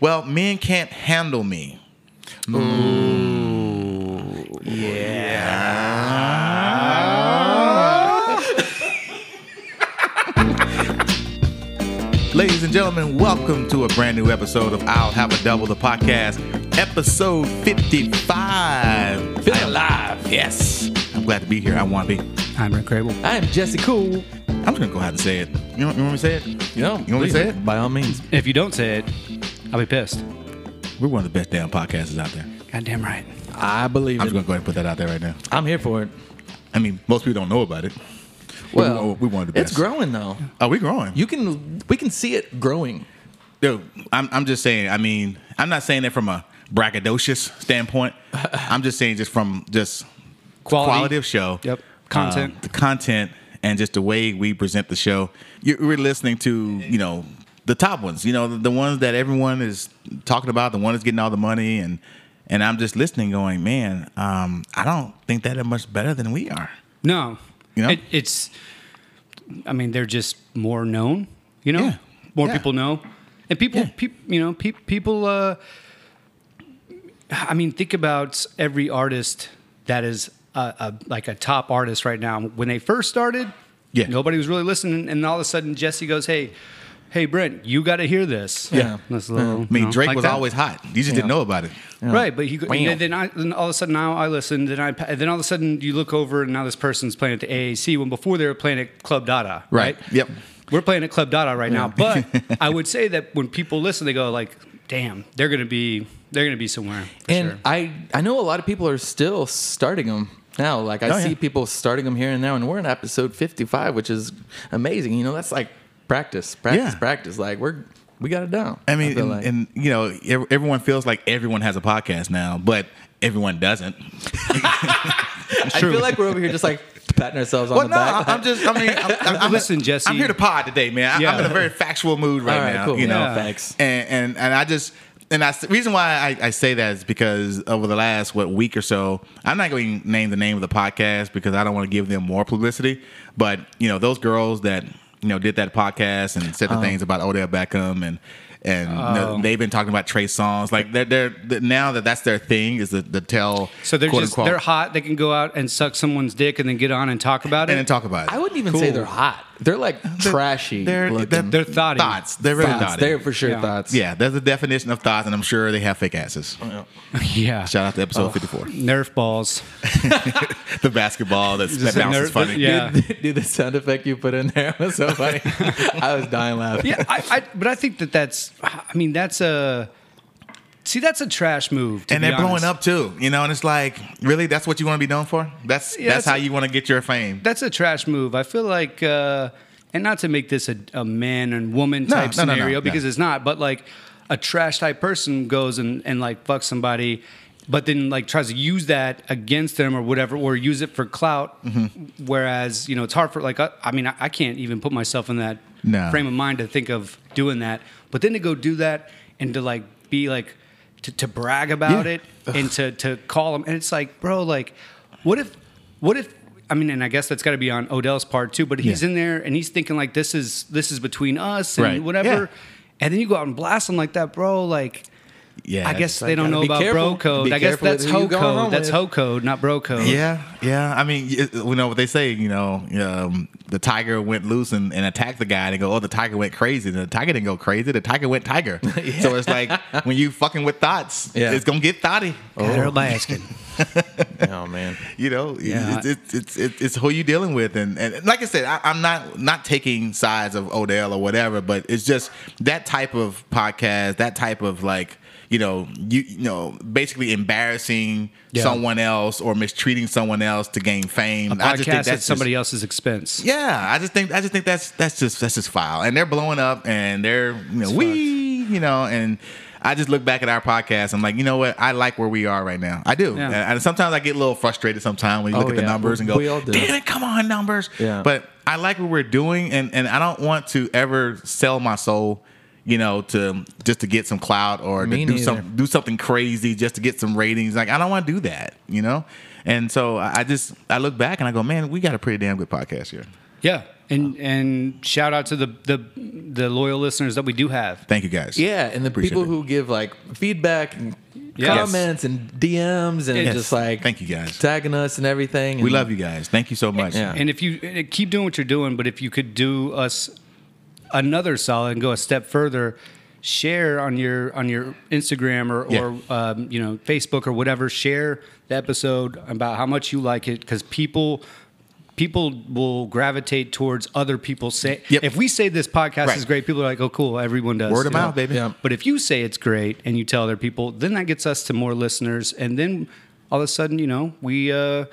Well, men can't handle me. Ooh. Yeah. Ladies and gentlemen, welcome to a brand new episode of I'll Have a Double the podcast, episode 55. Feeling alive. Yes. I'm glad to be here. I want to be. I'm Rick Crable. I am Jesse Cool. I'm just going to go ahead and say it. You, want- you want me to say it? You know, You want me to say it? By all means. If you don't say it, I'll be pissed. We're one of the best damn podcasters out there. Goddamn right. I believe I'm it. just going to go ahead and put that out there right now. I'm here for it. I mean, most people don't know about it. But we- Well, we, want the best. It's growing though. Are we growing? You can, we can see it growing. Dude, I'm, I'm just saying. I mean, I'm not saying that from a braggadocious standpoint. I'm just saying just from just Quality. quality, of show. Yep. Content. um, the content, and just the way we present the show. You, we're listening to you know the top ones. You know the, the ones that everyone is talking about. The one that's getting all the money, and and I'm just listening, going, man, um, I don't think that are much better than we are. No. You know? It, it's, I mean, they're just more known, you know? Yeah. More Yeah. people know. And people, Yeah. peop, you know, peop, people, uh, I mean, think about every artist that is a, a, like a top artist right now. When they first started, Yeah. nobody was really listening. And all of a sudden, Jesse goes, hey, hey, Brent, you got to hear this. Yeah. That's a little, I mean, know, Drake like was that. always hot. You just didn't know about it. Right, but he go- Wham. then I then all of a sudden now I listen, then I then all of a sudden you look over and now this person's playing at the AAC when before they were playing at Club Dada, right? Yep. We're playing at Club Dada right now, but I would say that when people listen, they go like, "Damn, they're gonna be they're gonna be somewhere." For and sure. I, I know a lot of people are still starting them now. Like I Oh, see people starting them here and now, and we're in episode 55, which is amazing. You know, that's like practice, practice, Yeah. practice. Like we're we got it down. I mean, feel and, like. and you know, everyone feels like everyone has a podcast now, but everyone doesn't. I feel like we're over here just like patting ourselves on Well, the no, back. I- I'm just. I mean, I'm, I'm, I'm- Listen, Jesse. I'm here to pod today, man. I, Yeah. I'm in a very factual mood right, All right, now. cool. You know, Yeah. Thanks. and and and I just. And I, the reason why I, I say that is because over the last what week or so, I'm not going to name the name of the podcast because I don't want to give them more publicity. But you know, those girls that you know did that podcast and said the Uh-huh. things about Odell Beckham and and you know, Oh. they've been talking about Trey Songz like they're, they're, now that that's their thing is the, the tell so they're quote just unquote, they're hot. They can go out and suck someone's dick and then get on and talk about it. and talk about it. I wouldn't even say they're hot. They're like trashy. they're, looking. they're, They're thoughty. thoughts. They're really thoughts. thoughty. They're for sure Yeah. thoughts. Yeah, there's a definition of thoughts, and I'm sure they have fake asses. Oh, yeah, Shout out to episode Oh. 54. Nerf balls. The basketball that's, that Just bounces nerf- funny. yeah. Dude, dude, the sound effect you put in there was so funny. I was dying laughing. yeah, I, I, but I think that that's. I mean, that's a. See, that's a trash move. And they're blowing up too, you know. And it's like, really, that's what you want to be known for? That's Yeah, that's that's how a- you want to get your fame. That's a trash move. I feel like, uh, and not to make this a, a man and woman No, type no, scenario no. because it's not, but like a trash type person goes and, and like fucks somebody, but then like tries to use that against them or whatever, or use it for clout. Mm-hmm. Whereas, you know, it's hard for like, I, I mean, I, I can't even put myself in that No. frame of mind to think of doing that. But then to go do that and to like be like, to, to brag about Yeah. it and to, to call him. And it's like, bro, like, what if, what if, I mean, and I guess that's got to be on Odell's part too. But he's Yeah. in there and he's thinking like this is this is between us and Right. whatever. Yeah. And then you go out and blast him like that, bro. Like, Yeah, I guess it's they don't know about careful. bro code. Be I guess that's ho code. That's with. ho code, not bro code. Yeah, yeah. I mean, it- you know what they say. You know, um, the tiger went loose and, and attacked the guy. They go, "Oh, the tiger went crazy." And the tiger didn't go crazy. The tiger went tiger. So it's like when you fucking with thoughts, Yeah. it's gonna get thoughty. Carole Baskin. Oh man. You know, Yeah. it's, it's, it's it's it's who you dealing with, and, and like I said, I, I'm not not taking sides of Odell or whatever, but it's just that type of podcast, that type of like you know you you know basically embarrassing Yeah. someone else or mistreating someone else to gain fame. A I just think podcast at that's somebody just, else's expense. Yeah, I just think I just think that's that's just that's just foul, and they're blowing up, and they're you know we you know and. I just look back at our podcast. I'm like, you know what? I like where we are right now. I do. Yeah. And, sometimes I get a little frustrated. Sometimes when you oh, look Oh, at the yeah. numbers and go, We all do. "Damn it, come on, numbers!" Yeah. But I like what we're doing, and and I don't want to ever sell my soul, you know, to just to get some clout or Me to do neither. some do something crazy just to get some ratings. Like I don't want to do that, you know. And so I I just I look back and I go, man, we got a pretty damn good podcast here. Yeah. And and shout out to the the the loyal listeners that we do have. Thank you guys. Yeah, and the Appreciate people it. who give like feedback and Yes. comments and DMs and Yes. just like Thank you guys. tagging us and everything. We and- love you guys. Thank you so much. Yeah. And if you uh, keep doing what you're doing, but if you could do us another solid and go a step further, share on your on your Instagram or, Yeah. or um, you know Facebook or whatever. Share the episode about how much you like it because people people will gravitate towards other people say. Yep. If we say this podcast Right. is great, people are like, "Oh, cool, everyone does." Word of mouth, baby. Yeah. But if you say it's great and you tell other people, then that gets us to more listeners, and then all of a sudden, you know, we. Uh,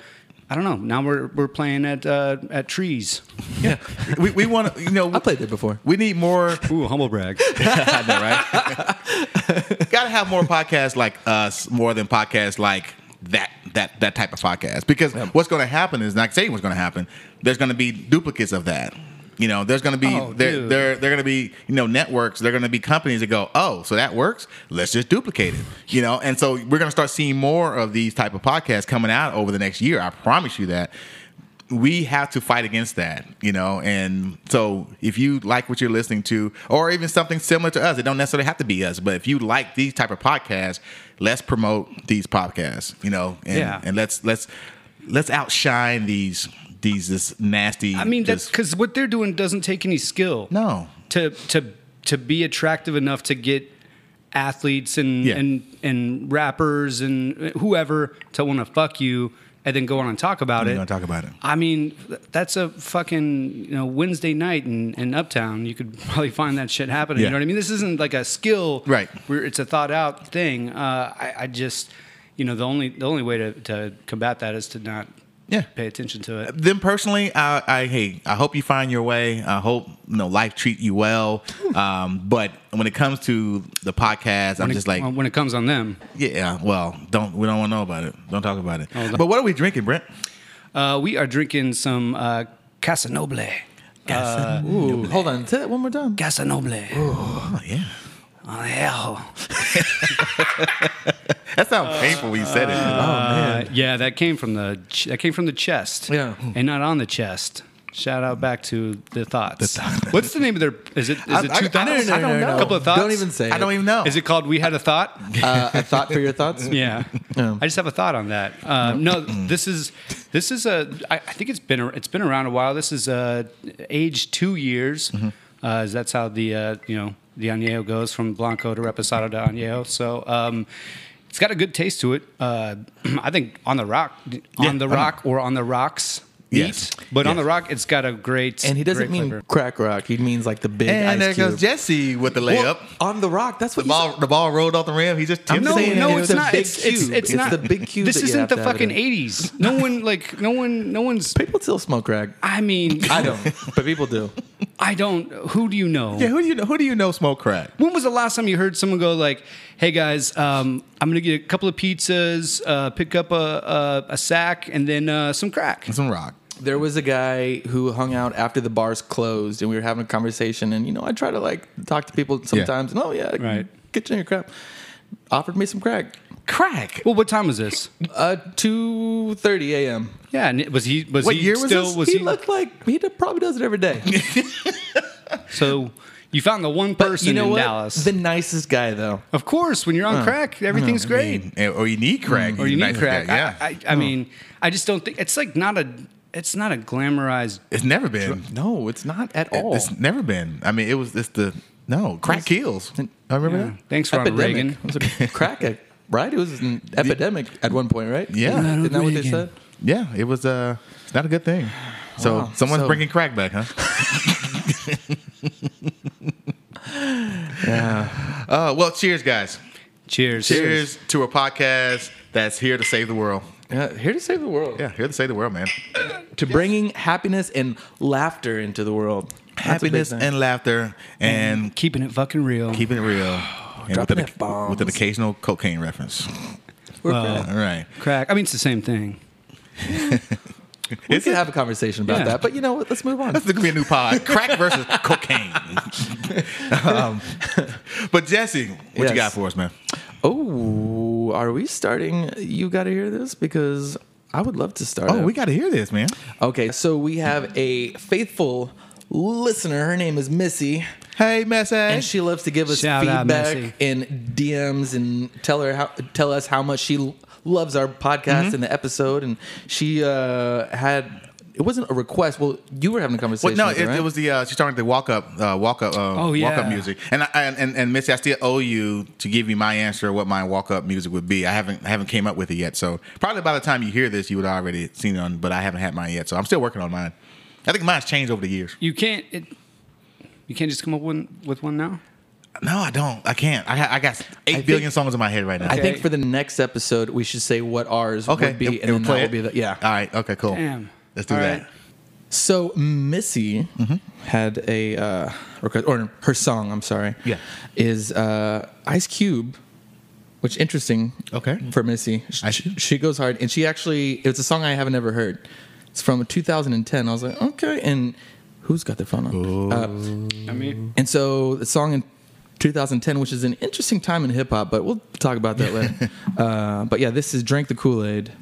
I don't know. Now we're we're playing at uh, at trees. Yeah. we we want to, you know, I played there before. we need more. Ooh, humble brag. I know, right? Got to have more podcasts like us, more than podcasts like that that that type of podcast. Because what's going to happen is not saying what's going to happen. There's going to be duplicates of that. You know, there's going to be Oh, there there they're going to be you know networks. They're going to be companies that go, oh, so that works. Let's just duplicate it. You know, and so we're going to start seeing more of these type of podcasts coming out over the next year. I promise you that we have to fight against that, you know. And so, if you like what you're listening to, or even something similar to us, it don't necessarily have to be us. But if you like these type of podcasts, let's promote these podcasts, you know, and, Yeah. and let's let's let's outshine these these this nasty. I mean, that's because what they're doing doesn't take any skill. no, To to to be attractive enough to get athletes and Yeah. and and rappers and whoever to want to fuck you and then go on and talk about it. gonna talk about it. I mean, that's a fucking you know Wednesday night in, in Uptown. You could probably find that shit happening. Yeah. You know what I mean? This isn't like a skill, Right. Where it's a thought out thing. Uh, I, I just, you know, the only the only way to, to combat that is to not Yeah. pay attention to it. Them personally, I, I hey, I hope you find your way. I hope you know life treat you well. Um, but when it comes to the podcast, I'm it- just like, when it comes on them. yeah, well, don't we don't want to know about it. Don't talk about it. Oh, but what are we drinking, Brent? Uh, we are drinking some uh, Casa Noble. Uh, hold on. Say that one more time. Casa Noble. Oh yeah. Oh, hell. That sounds painful when you said it. Uh, yeah, that came from the ch- that came from the chest. Yeah. and not on the chest. Shout out back to the thoughts. What's the name of their? Is it is I- it I- two I thoughts? don't- I don't know. Couple of thoughts. Don't even say I it. don't even know. Is it called "We Had a Thought"? Uh, a thought for your thoughts? Yeah. Yeah. I just have a thought on that. Uh, no, this is this is a. I, I think it's been a- it's been around a while. This is uh, age two years. Mm-hmm. Uh, that's how the uh, you know the añejo goes from blanco to reposado to añejo. So. Um, it's got a good taste to it. Uh, I think on the rock, Yeah, on the rock, or on the rocks. Yes. neat. but on the rock, it's got a great. And he doesn't mean flavor. crack rock. He means like the big and there ice cube. goes Jesse with the Well, layup. on the rock. That's what you ball, said. the ball rolled off the rim. He just tipped no, it. saying no, it's it's not. It's, it's, it's It's not the big cube This isn't the to have it fucking eighties. No one like no one no one's. People still smoke crack. I mean, I don't, but people do. I don't. Who do you know? Yeah, who do you know? Who do you know smoke crack? When was the last time you heard someone go like, "Hey guys, um, I'm gonna get a couple of pizzas, uh, pick up a, a, a sack, and then uh, some crack." Some rock. There was a guy who hung out after the bars closed, and we were having a conversation. And you know, I try to like talk to people sometimes. And oh yeah, Right. Get you in your crap. Offered me some crack. Crack. Well, what time was this? Uh, two thirty a.m. Yeah, and was he was What he year was still this? was he, he? looked like he probably does it every day. so you found the one person you know in what? Dallas. The nicest guy though. of course, when you're on crack, everything's I great. mean, or you need crack. Mm. or you need nice crack. with that, Yeah. I, I, I mean, I just don't think it's like not a. It's not a glamorized. it's never been. No, it's not at all. It's never been. I mean, it was. It's the no crack kills. I remember Yeah. that. Thanks, Ronald epidemic. Reagan. It was a crack, right? It was an epidemic at one point, right? Yeah. Isn't that what they Reagan. said? Yeah, it was. Uh, it's not a good thing. So Wow. someone's So- bringing crack back, huh? Yeah. Uh, well, cheers, guys. Cheers. Cheers to a podcast that's here to save the world. yeah. Here to save the world. Yeah, here to save the world, man. To bringing happiness and laughter into the world. That's Happiness and laughter and Keeping it fucking real. keeping it real. And with an, F-bombs. with an occasional cocaine reference. We're Well, great. All right. crack. I mean, it's the same thing. we Is could it? have a conversation about Yeah. that, but you know what? Let's move on. This is gonna be a new pod: crack versus cocaine. um, but Jesse, what Yes. you got for us, man? Oh, are we starting? You got to hear this because I would love to start. Oh, it. we got to hear this, man. Okay, so we have a faithful listener. Her name is Missy. Hey, Messy. and she loves to give us Shout out, feedback Missy. and DMs and tell her how tell us how much she l- loves our podcast Mm-hmm. and the episode. And she uh, had it wasn't a request. Well, you were having a Well, conversation. no, with her, it, right? it was the uh, she's starting the walk up, uh, walk up, uh, Oh, walk up music, and I, and and, and Missy, I still owe you to give you my answer of what my walk up music would be. I haven't I haven't came up with it yet, so probably by the time you hear this, you would have already seen it on, but I haven't had mine yet, so I'm still working on mine. I think mine's changed over the years. You can't. It, you can't just come up with, with one now. No, I don't. I can't. I, I got eight think- billion songs in my head right now. I think for the next episode we should say what ours okay, would be, and, and, then play that it. will be the yeah. All right. Okay. Cool. Damn. Let's do All that. right. So Missy had a uh, request, or her song. I'm sorry. Yeah. is uh, Ice Cube, which interesting. Okay. for Missy, she, Cube. she goes hard, and she actually it's a song I haven't ever heard. It's from 2010. I was like, okay, and who's got their phone on? Uh, I mean, and so the song in 2010, which is an interesting time in hip hop, but we'll talk about that later. uh, but yeah, this is "Drink the Kool Aid."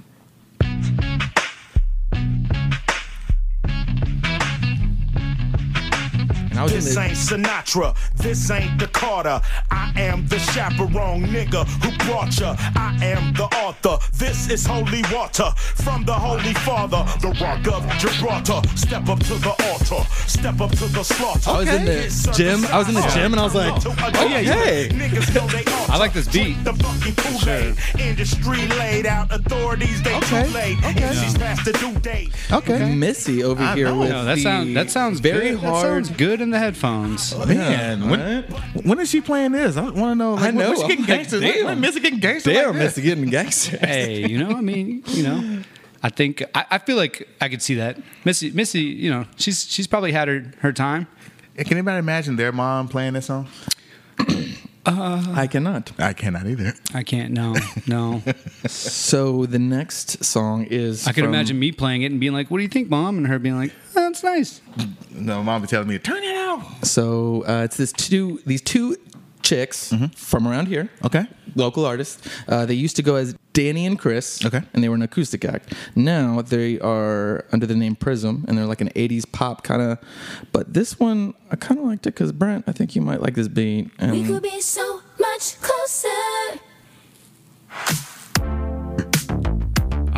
I was in This the, ain't Sinatra, this ain't the Carter. I am the chaperone nigga who brought ya. I am the author. This is holy water from the Holy Father, the rock of Gibraltar. Step up to the altar, step up to the slaughter. I was in the gym. I was in the gym and I was like, oh yeah, yeah. Niggas know they are. I like this beat. The fucking Kool-Aid. Industry laid out. Authorities, they Okay, too late. okay. MCs past the due date. Okay. Missy over I here know. with no, that the sounds that sounds very good. hard. That sounds good in the headphones. Oh, man, when, when is she playing this? I want to know. Like, I know. When, when she I'm getting like, gangster? damn. When, when Missy getting gangster? Damn, like this? Missy getting gangster. hey, you know, I mean, you know, I think I, I feel like I could see that Missy. Missy, you know, she's she's probably had her her time. Can anybody imagine their mom playing this song? I cannot. I cannot either. I can't. No, no. So the next song is. I can from- imagine me playing it and being like, "What do you think, mom?" And her being like, oh, "That's nice." No, mom be telling me to turn it out. So uh, it's this two these two chicks Mm-hmm. from around here. Okay. Local artists. Uh, they used to go as Danny and Chris. Okay. And they were an acoustic act. Now they are under the name Prism, and they're like an '80s pop kind of. But this one, I kind of liked it because Brent, I think you might like this beat. We could be so much closer.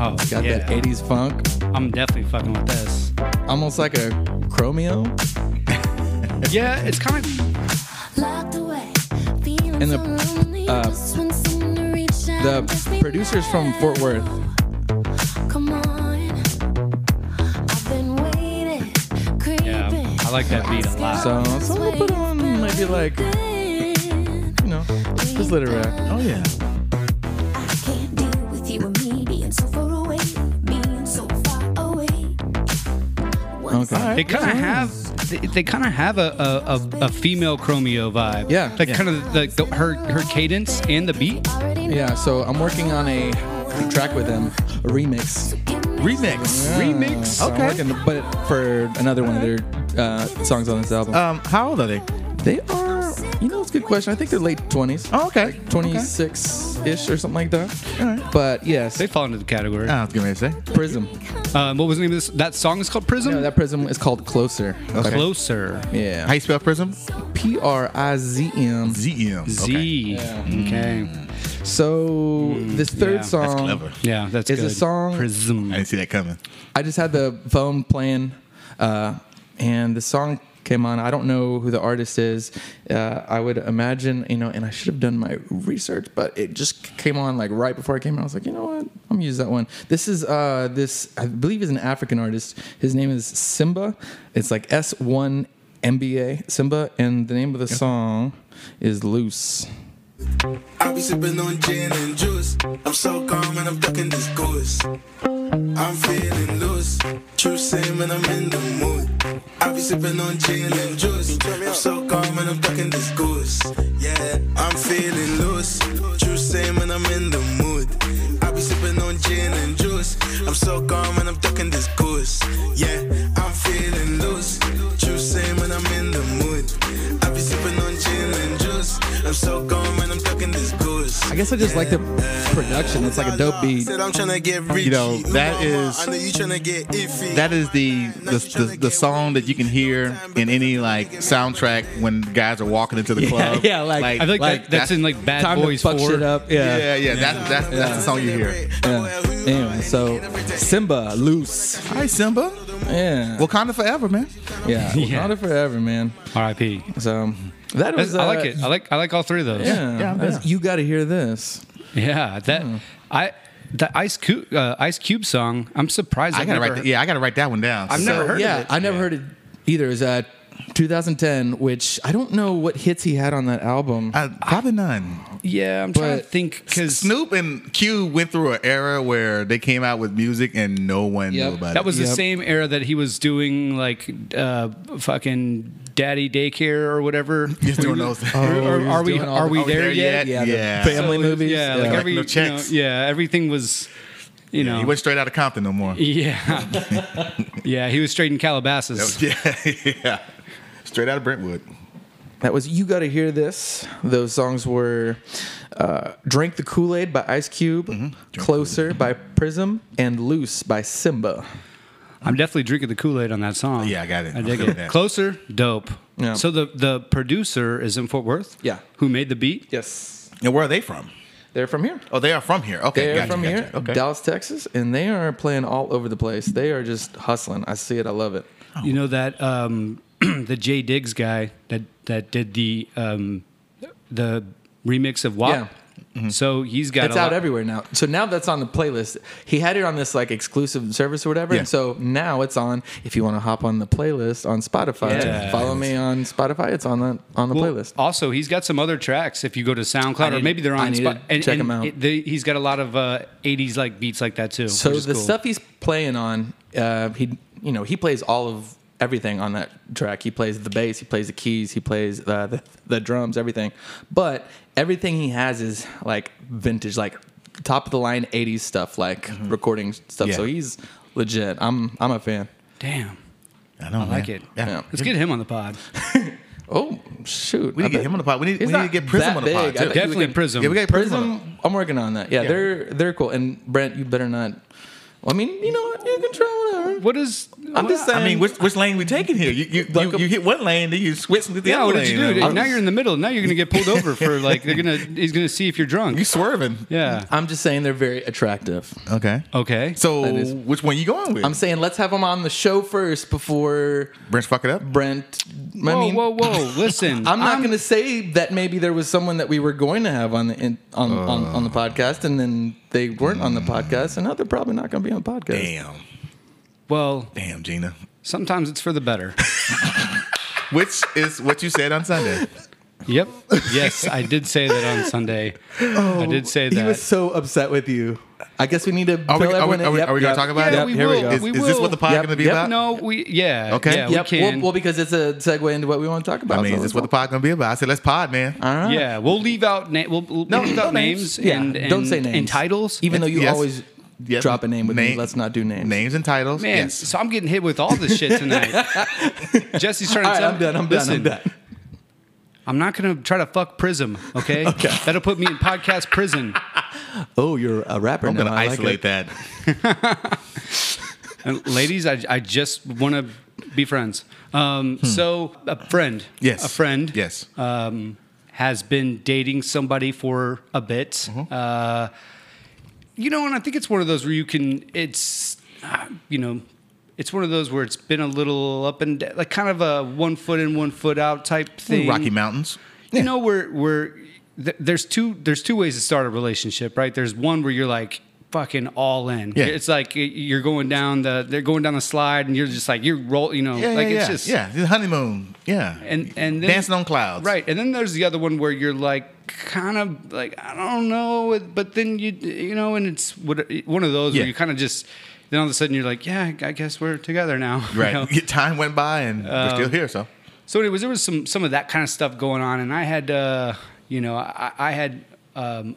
Oh, got yeah. that '80s funk, I'm definitely fucking with this. almost like a Chromeo. Yeah, it's kind of. Locked away. Feeling And the, uh, Just when someone to reach out, just The producers from. Fort Worth. Come on. I've been waiting, creeping. Yeah, I like that beat a lot. So, so I'm gonna put on maybe like you know, just let it rock. Oh yeah. I can't deal with you and so far away, being so far away. Once Okay. They kind of have. They, they kind of have a, a, a, a female Chromeo vibe. Yeah. like Yeah. kind of like the, her her cadence and the beat. Yeah, so I'm working on a track with them, a remix. Remix. Remix? So I'm Okay. working, but for another one of their uh, songs on this album. Um, how old are they? they are, you know, it's a good question. I think they're late 20s. Oh, okay. 26 ish or something like that. All right. But yes, They fall into the category. I was gonna say. Prism. Um, what was the name of this? That song is called Prism. No, that Prism is called Closer. Okay. Closer. Yeah. How you spell prism? P R I Z M. Z M. Z. Okay. So this third yeah. Song. That's clever. Yeah, that's Is a good. song- Prism. I didn't see that coming. I just had the phone playing, uh, and the song came on. I don't know who the artist is. Uh, I would imagine, you know, and I should have done my research, but it just came on like right before I came in. I was like, you know what? I'm gonna use that one. This is uh, this I believe is an African artist. His name is Simba. It's like S one MBA Simba, and the name of the song is Loose. I be sipping on gin and juice. I'm so calm and I'm ducking this goose. I'm feeling loose. True same when I'm in the mood. I be sipping on gin and juice. I'm so calm and I'm ducking this goose. Yeah, I'm feeling loose. True same when I'm in the mood. I be sipping on gin and juice. I'm so calm and I'm ducking this goose. Yeah, I'm feeling loose. True same when I'm in the mood. I be sipping on gin and juice. I'm so calm and I'm. I guess I just like the production. It's like a dope beat. Said I'm tryna get rich. You know, that is- I know you tryna get iffy. That is the the, the the song that you can hear in any like soundtrack when guys are walking into the club. yeah, like- I feel like, Like, that, that's in like Bad Time Boys to fuck 4. shit up. Yeah. yeah, yeah. That's that's that's the song you hear. Yeah. Anyway, so Simba, loose. Hi Simba, Yeah. Wakanda forever, man. yeah. Yeah. Wakanda forever, man. R.I.P. So that That's- was. I like uh, it. I like I like all three of those. Yeah. Yeah, yeah. You got to hear this. Yeah, that I the Ice Cube uh, Ice Cube song. I'm surprised I I've gotta write. That, yeah, I gotta write that one down. I've never heard of yeah, it. I never heard it either. Is was uh, 2010, which I don't know what hits he had on that album. Uh, probably none. Yeah, I'm trying to think because Snoop and Q went through an era where they came out with music and no one Yep. knew about that it. That was the same era that he was doing like uh, fucking daddy daycare or whatever. He's doing those. Or, or he are we doing are the- we there, there yet? yet? the Yeah. family So, movies. Yeah, like every no you know, yeah, everything was you know he went straight out of Compton no more. yeah yeah he was straight in Calabasas. Yeah, yeah. Straight out of Brentwood. That was You Gotta Hear This. Those songs were uh, Drink the Kool Aid by Ice Cube, Mm-hmm. Closer by Prism, and Loose by Simba. I'm definitely drinking the Kool Aid on that song. Yeah, I got it. I dig it. that. Closer, dope. Yeah. So the the producer is in Fort Worth. Yeah. Who made the beat? Yes. And where are they from? They're from here. Oh, they are from here. Okay, They're gotcha, from gotcha. here, Okay. Dallas, Texas, and they are playing all over the place. They are just hustling. I see it. I love it. You know that um, the Jay Diggs guy that that did the um, the remix of WAP. Yeah. So he's got It's out lot- everywhere now. So now that's on the playlist. He had it on this like exclusive service or whatever. Yeah. And so now it's on. If you want to hop on the playlist on Spotify, Yeah. follow me on Spotify. It's on the on the Well, playlist. Also, he's got some other tracks. If you go to SoundCloud, I or maybe they're I on need Spot. to check 'em out. it- they- he's got a lot of uh, '80s like beats like that too. So the cool. stuff he's playing on, uh, he you know he plays all of everything on that track. He plays the bass, he plays the keys, he plays the the, the drums, everything. But everything he has is like vintage, like top of the line '80s stuff, like mm-hmm. recording stuff. Yeah. So he's legit. I'm I'm a fan. Damn, I know. I like man. it. Yeah. Let's get him on the pod. Oh shoot! We need to get him on the pod. We need, we need to get Prism that on the pod. too. Definitely can, Prism. Yeah, we got Prism. Prism. I'm working on that. Yeah, Yeah. they're they're cool. And Brent, you better not. Well, I mean, you know what? You can try whatever. What is? I'm just saying. I mean, which, which lane we taking here? You you, Like you, a- you hit one lane, then you switch to the Yeah, other what lane. did you do? man. now you're in the middle. Now you're gonna get pulled over for like they're gonna. He's gonna see if you're drunk. You swerving? Yeah. I'm just saying they're very attractive. Okay. Okay. So That is- which one you going with? I'm saying let's have them on the show first before Brent, fuck it up. Brent. I whoa, mean, whoa, whoa! Listen, I'm not going to say that maybe there was someone that we were going to have on the in, on, on on the uh. podcast, and then they weren't on the podcast, and now they're probably not going to be on the podcast. Damn, Well, damn, Gina. sometimes it's for the better. Which is what you said on Sunday. Yep. Yes, I did say that on Sunday. Oh, I did say that. He was so upset with you. I guess we need to Are we, are we, everyone are we, Yep, are we gonna talk about Yeah, it? we Here we will. go. Is, is this what the pod Yep, going to be yep. about? no, we yeah. Okay. Yeah, Yep. we can. Well, well, because it's a segue into what we want to talk about. I mean, so is this what the pod going to be about? I said, let's pod, man. All right. yeah, we'll leave out na- we'll, we'll No, leave no out names, Yeah, and, and don't say names. and titles. Even though you Yes. always Yes. drop a name with me, let's not do names. Names and titles. Man, yes. so I'm getting hit with all this shit tonight. Jesse's trying to All right, tell I'm done. I'm listen, done. I'm done. I'm not gonna try to fuck Prism, okay? Okay. That'll put me in podcast prison. Oh, you're a rapper I'm now. going to I like isolate that. And ladies, I, I just want to be friends. Um, So a friend, Hmm. Yes. a friend, Yes. um, has been dating somebody for a bit. Mm-hmm. Uh, you know, and I think it's one of those where you can. It's uh, you know. It's one of those where it's been a little up and down, like kind of a one foot in, one foot out type thing. Rocky Mountains. You know, where where th- there's two there's two ways to start a relationship, right? There's one where you're like fucking all in. Yeah. It's like you're going down the they're going down the slide, and you're just like you're roll. You know, Yeah, like yeah, it's yeah. just yeah, the honeymoon. Yeah. And and then, Dancing on clouds. right? And then there's the other one where you're like kind of like I don't know, but then you you know, and it's what one of those Yeah. where you kind of just then all of a sudden you're like, yeah, I guess we're together now. you Right. know? Time went by and we're Um, still here, so. So, anyways, there was some some of that kind of stuff going on, and I had, uh, you know, I, I had um,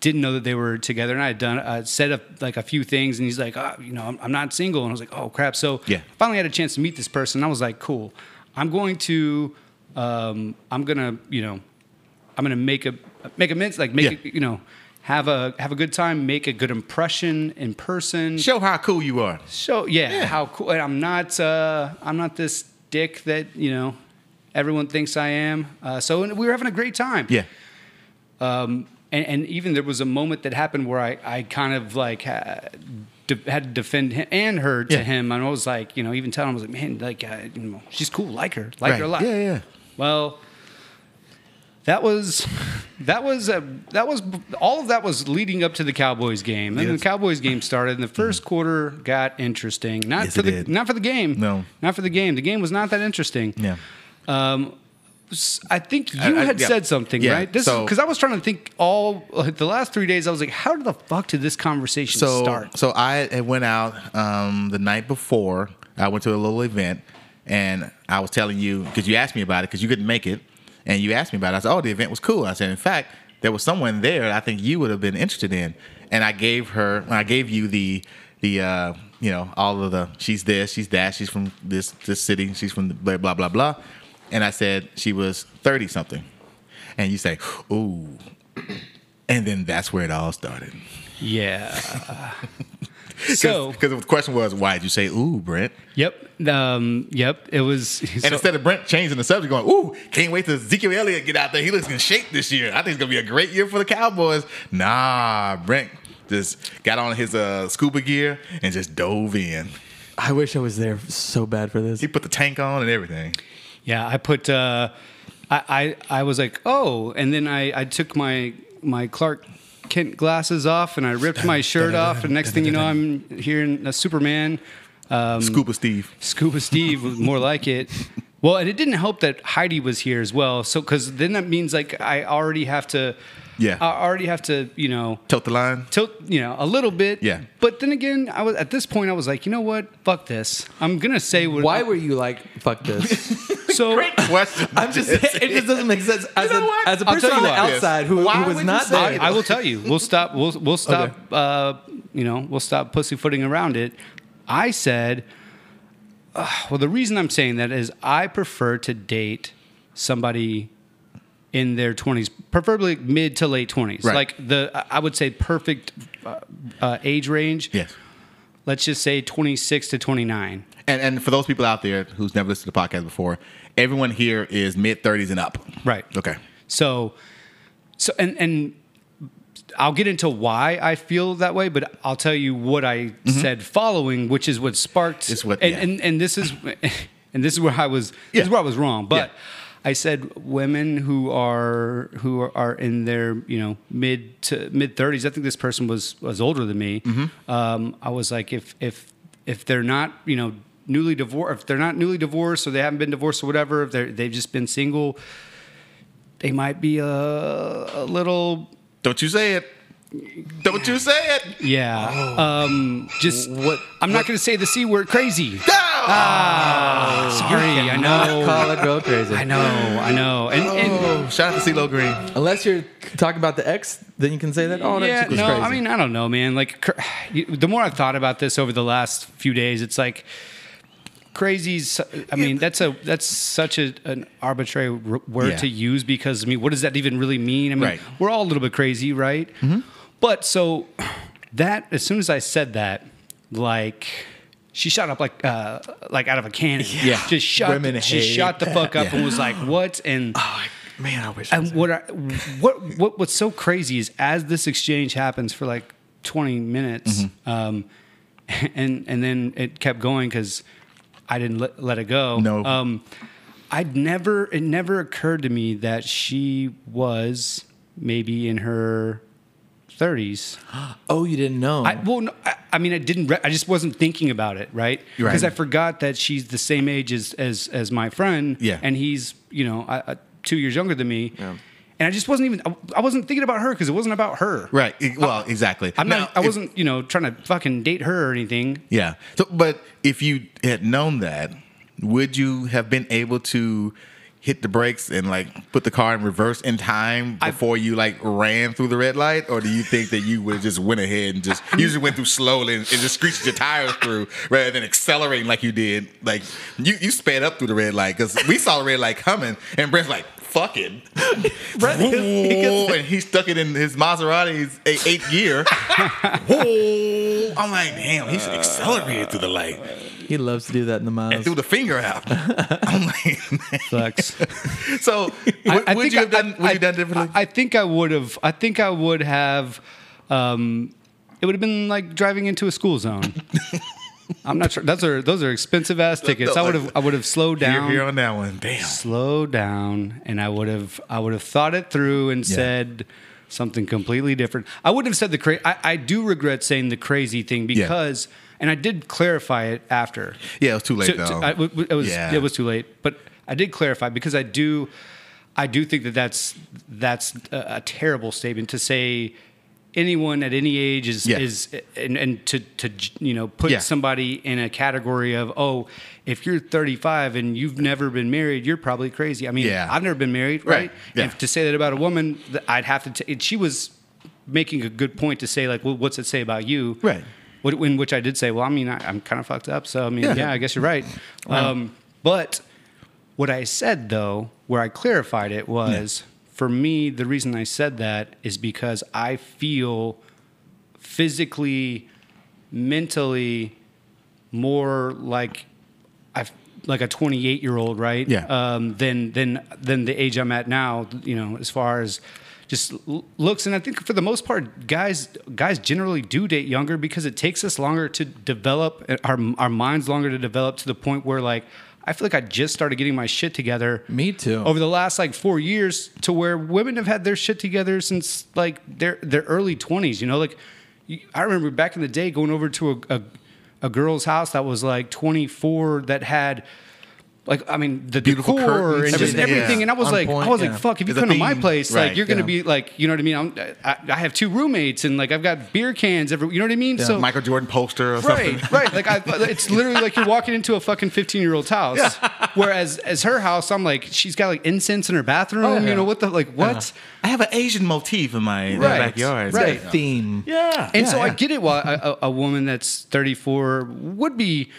didn't know that they were together, and I had done uh, said a, like a few things, and he's like, oh, you know, I'm, I'm not single, and I was like, oh crap. So, Yeah. finally had a chance to meet this person. And I was like, cool. I'm going to, um, I'm gonna, you know. I'm gonna make a make amends, like make Yeah. a, you know have a have a good time, make a good impression in person. Show how cool you are. Show yeah, Yeah. how cool! And I'm not uh, I'm not this dick that you know everyone thinks I am. Uh, so and we were having a great time. Yeah. Um, and, and even there was a moment that happened where I, I kind of like had, de- had to defend him and her to Yeah. him. And I was like, you know, even telling him, I was like, man, like, uh, you know, she's cool. Like her. Like Right. her a lot. Yeah, yeah. Well, that was that was uh, that was all of that was leading up to the Cowboys game, and Yes. the Cowboys game started, and the first quarter got interesting. Not Yes, for the did. not for the game. No. not for the game. The game was not that interesting. Yeah. Um, I think you I- I- had yeah. said something, Yeah, right? This so- because I was trying to think all like, the last three days. I was like, how did the fuck did this conversation So start? so I went out um, the night before. I went to a little event, and I was telling you because you asked me about it because you couldn't make it, and you asked me about it. I said, "Oh, the event was cool." I said, "In fact, there was someone there I think you would have been interested in," and I gave her, I gave you the the uh, you know all of the she's this, she's that, she's from this this city, she's from the blah blah blah blah, and I said she was thirty something, and you say, "Ooh," and then that's where it all started. yeah. so because the question was, why did you say ooh, Brent? yep, um, yep. It was. And instead of Brent changing the subject, going, ooh, can't wait till Ezekiel Elliott get out there. He looks in shape this year. I think it's gonna be a great year for the Cowboys. Nah, Brent just got on his uh, scuba gear and just dove in. I wish I was there so bad for this. He put the tank on and everything. Yeah, I put. Uh, I, I I was like, oh, and then I I took my my Clark Kent glasses off and I ripped my shirt off. And next thing you know, I'm hearing a Superman. Um, Scuba Steve. Scuba Steve more like it. Well, and it didn't help that Heidi was here as well. So, because then that means like I already have to, Yeah. I already have to, you know, tilt the line. tilt, you know, a little bit. Yeah. But then again, I was at this point, I was like, you know what? Fuck this. I'm gonna say what. Why were you like, fuck this? so? Question. I'm just, it just doesn't make sense. As, know a, what? as a I'll person on the what. outside who, who was not there. that? I will tell you. We'll stop. We'll we'll stop. Uh, you know, we'll stop pussyfooting around it. I said, uh, well, the reason I'm saying that is I prefer to date somebody in their 20s, preferably mid to late 20s. Right. Like the, I would say perfect uh, uh, age range. Yes. Let's just say 26 to 29. And and for those people out there who's never listened to the podcast before, everyone here is mid thirties and up. Right. Okay. So, so and and I'll get into why I feel that way, but I'll tell you what I said following, which is what sparked. Is what- and, yeah. and and this is and this is where I was. This Yeah. is where I was wrong, but. Yeah. I said women who are who are, in their you know mid to mid thirties. I think this person was was older than me. Mm-hmm. Um, I was like, if if if they're not you know newly divorced, if they're not newly divorced or they haven't been divorced or whatever, if they they've just been single, they might be a, a little Don't you say it. Don't you say it. yeah um just What- i'm not going to say the c word crazy Ah! sorry i know Call a girl crazy. i know i know and, and Oh, shout out to CeeLo Green. Unless you're talking about the ex, then you can say that. Oh, that yeah chick was no crazy. i mean i don't know man like cr- the more i've thought about this over the last few days it's like crazy's i mean that's a that's such a, an arbitrary r- word Yeah. to use because i mean what does that even really mean i mean Right. we're all a little bit crazy right but so that as soon as i said that like she shot up like uh like out of a cannon Yeah. just shot Women she shot the fuck up Yeah. and was like what and man, I wish. I was and what I, what what what's so crazy is as this exchange happens for like 20 minutes, Mm-hmm. um, and and then it kept going because I didn't let, let it go. No. um, I'd never it never occurred to me that she was maybe in her 30s. oh, you didn't know. I, well, no, I, I mean, I didn't. Re- I just wasn't thinking about it, right? Right. Because I forgot that she's the same age as as as my friend. Yeah. And he's you know I, two years younger than me. Yeah. And I just wasn't even. I, wasn't thinking about her because it wasn't about her. Right. Well, exactly. I'm Now, not. I if- wasn't you know trying to fucking date her or anything. Yeah. So, but if you had known that, would you have been able to hit the brakes and like put the car in reverse in time I- before you like ran through the red light, or do you think that you would have just went ahead and just you just went through slowly and, and just screeched your tires through rather than accelerating like you did? Like you you sped up through the red light because we saw the red light coming, and Brent's like. fucking. Whoa, and he stuck it in his Maserati's eighth gear. Whoa. I'm like, damn, he should accelerate through the light He loves to do that in the and miles. threw the finger out. I'm like, Flex. so what would you have done? Would you done differently? I, I think I would have. I think I would have. Um, it would have been like driving into a school zone. I'm not sure. Those are those are expensive ass tickets. I would have. I would have slowed here, down. here on that one. Damn. slow down and I would have I would have thought it through and Yeah. said something completely different. I wouldn't have said the crazy. I, I do regret saying the crazy thing because, and I did clarify it after. Yeah, it was too late to- though. I- it was Yeah. it was too late, but I did clarify because I do I do think that that's that's a, a terrible statement to say. Anyone at any age is Yeah. is and, and to to you know put Yeah. somebody in a category of oh if you're 35 and you've never been married you're probably crazy. I mean Yeah. I've never been married, Right. right? To say that about a woman, I'd have to. T- and she was making a good point to say like, well, what's it say about you? Right. In which I did say, well, I mean, I, I'm kind of fucked up, so I mean, Yeah. yeah, I guess you're right. Um, but what I said though, where I clarified it was, for me, the reason I said that is because I feel physically, mentally more like I've like a 28 year old, right? Yeah. Um, than than than the age I'm at now. You know, as far as just l- looks, and I think for the most part, guys guys generally do date younger because it takes us longer to develop eh, our our minds longer to develop to the point where like. I feel like I just started getting my shit together. Me too. Over the last like four years, to where women have had their shit together since like their their early twenties. You know, like I remember back in the day going over to a, a a girl's house that was like 24 that had like I mean the Beautiful decor curtains, and just everything, everything yeah. and I was On like point, I was yeah. like fuck if you There's a come to my place right, like you're gonna yeah. be like you know what I mean I'm, I, I have two roommates and like I've got beer cans every you know what I mean so Michael Jordan poster or something. Right, right. Like I, it's literally like you're walking into a fucking 15 year old's house. Whereas as her house, I'm like she's got like incense in her bathroom. Oh, yeah. You know what the like uh-huh. what? I have an Asian motif in my, Right, backyard. right. That theme. Yeah. And yeah, so I get it. Why a, a- a woman that's 34 would be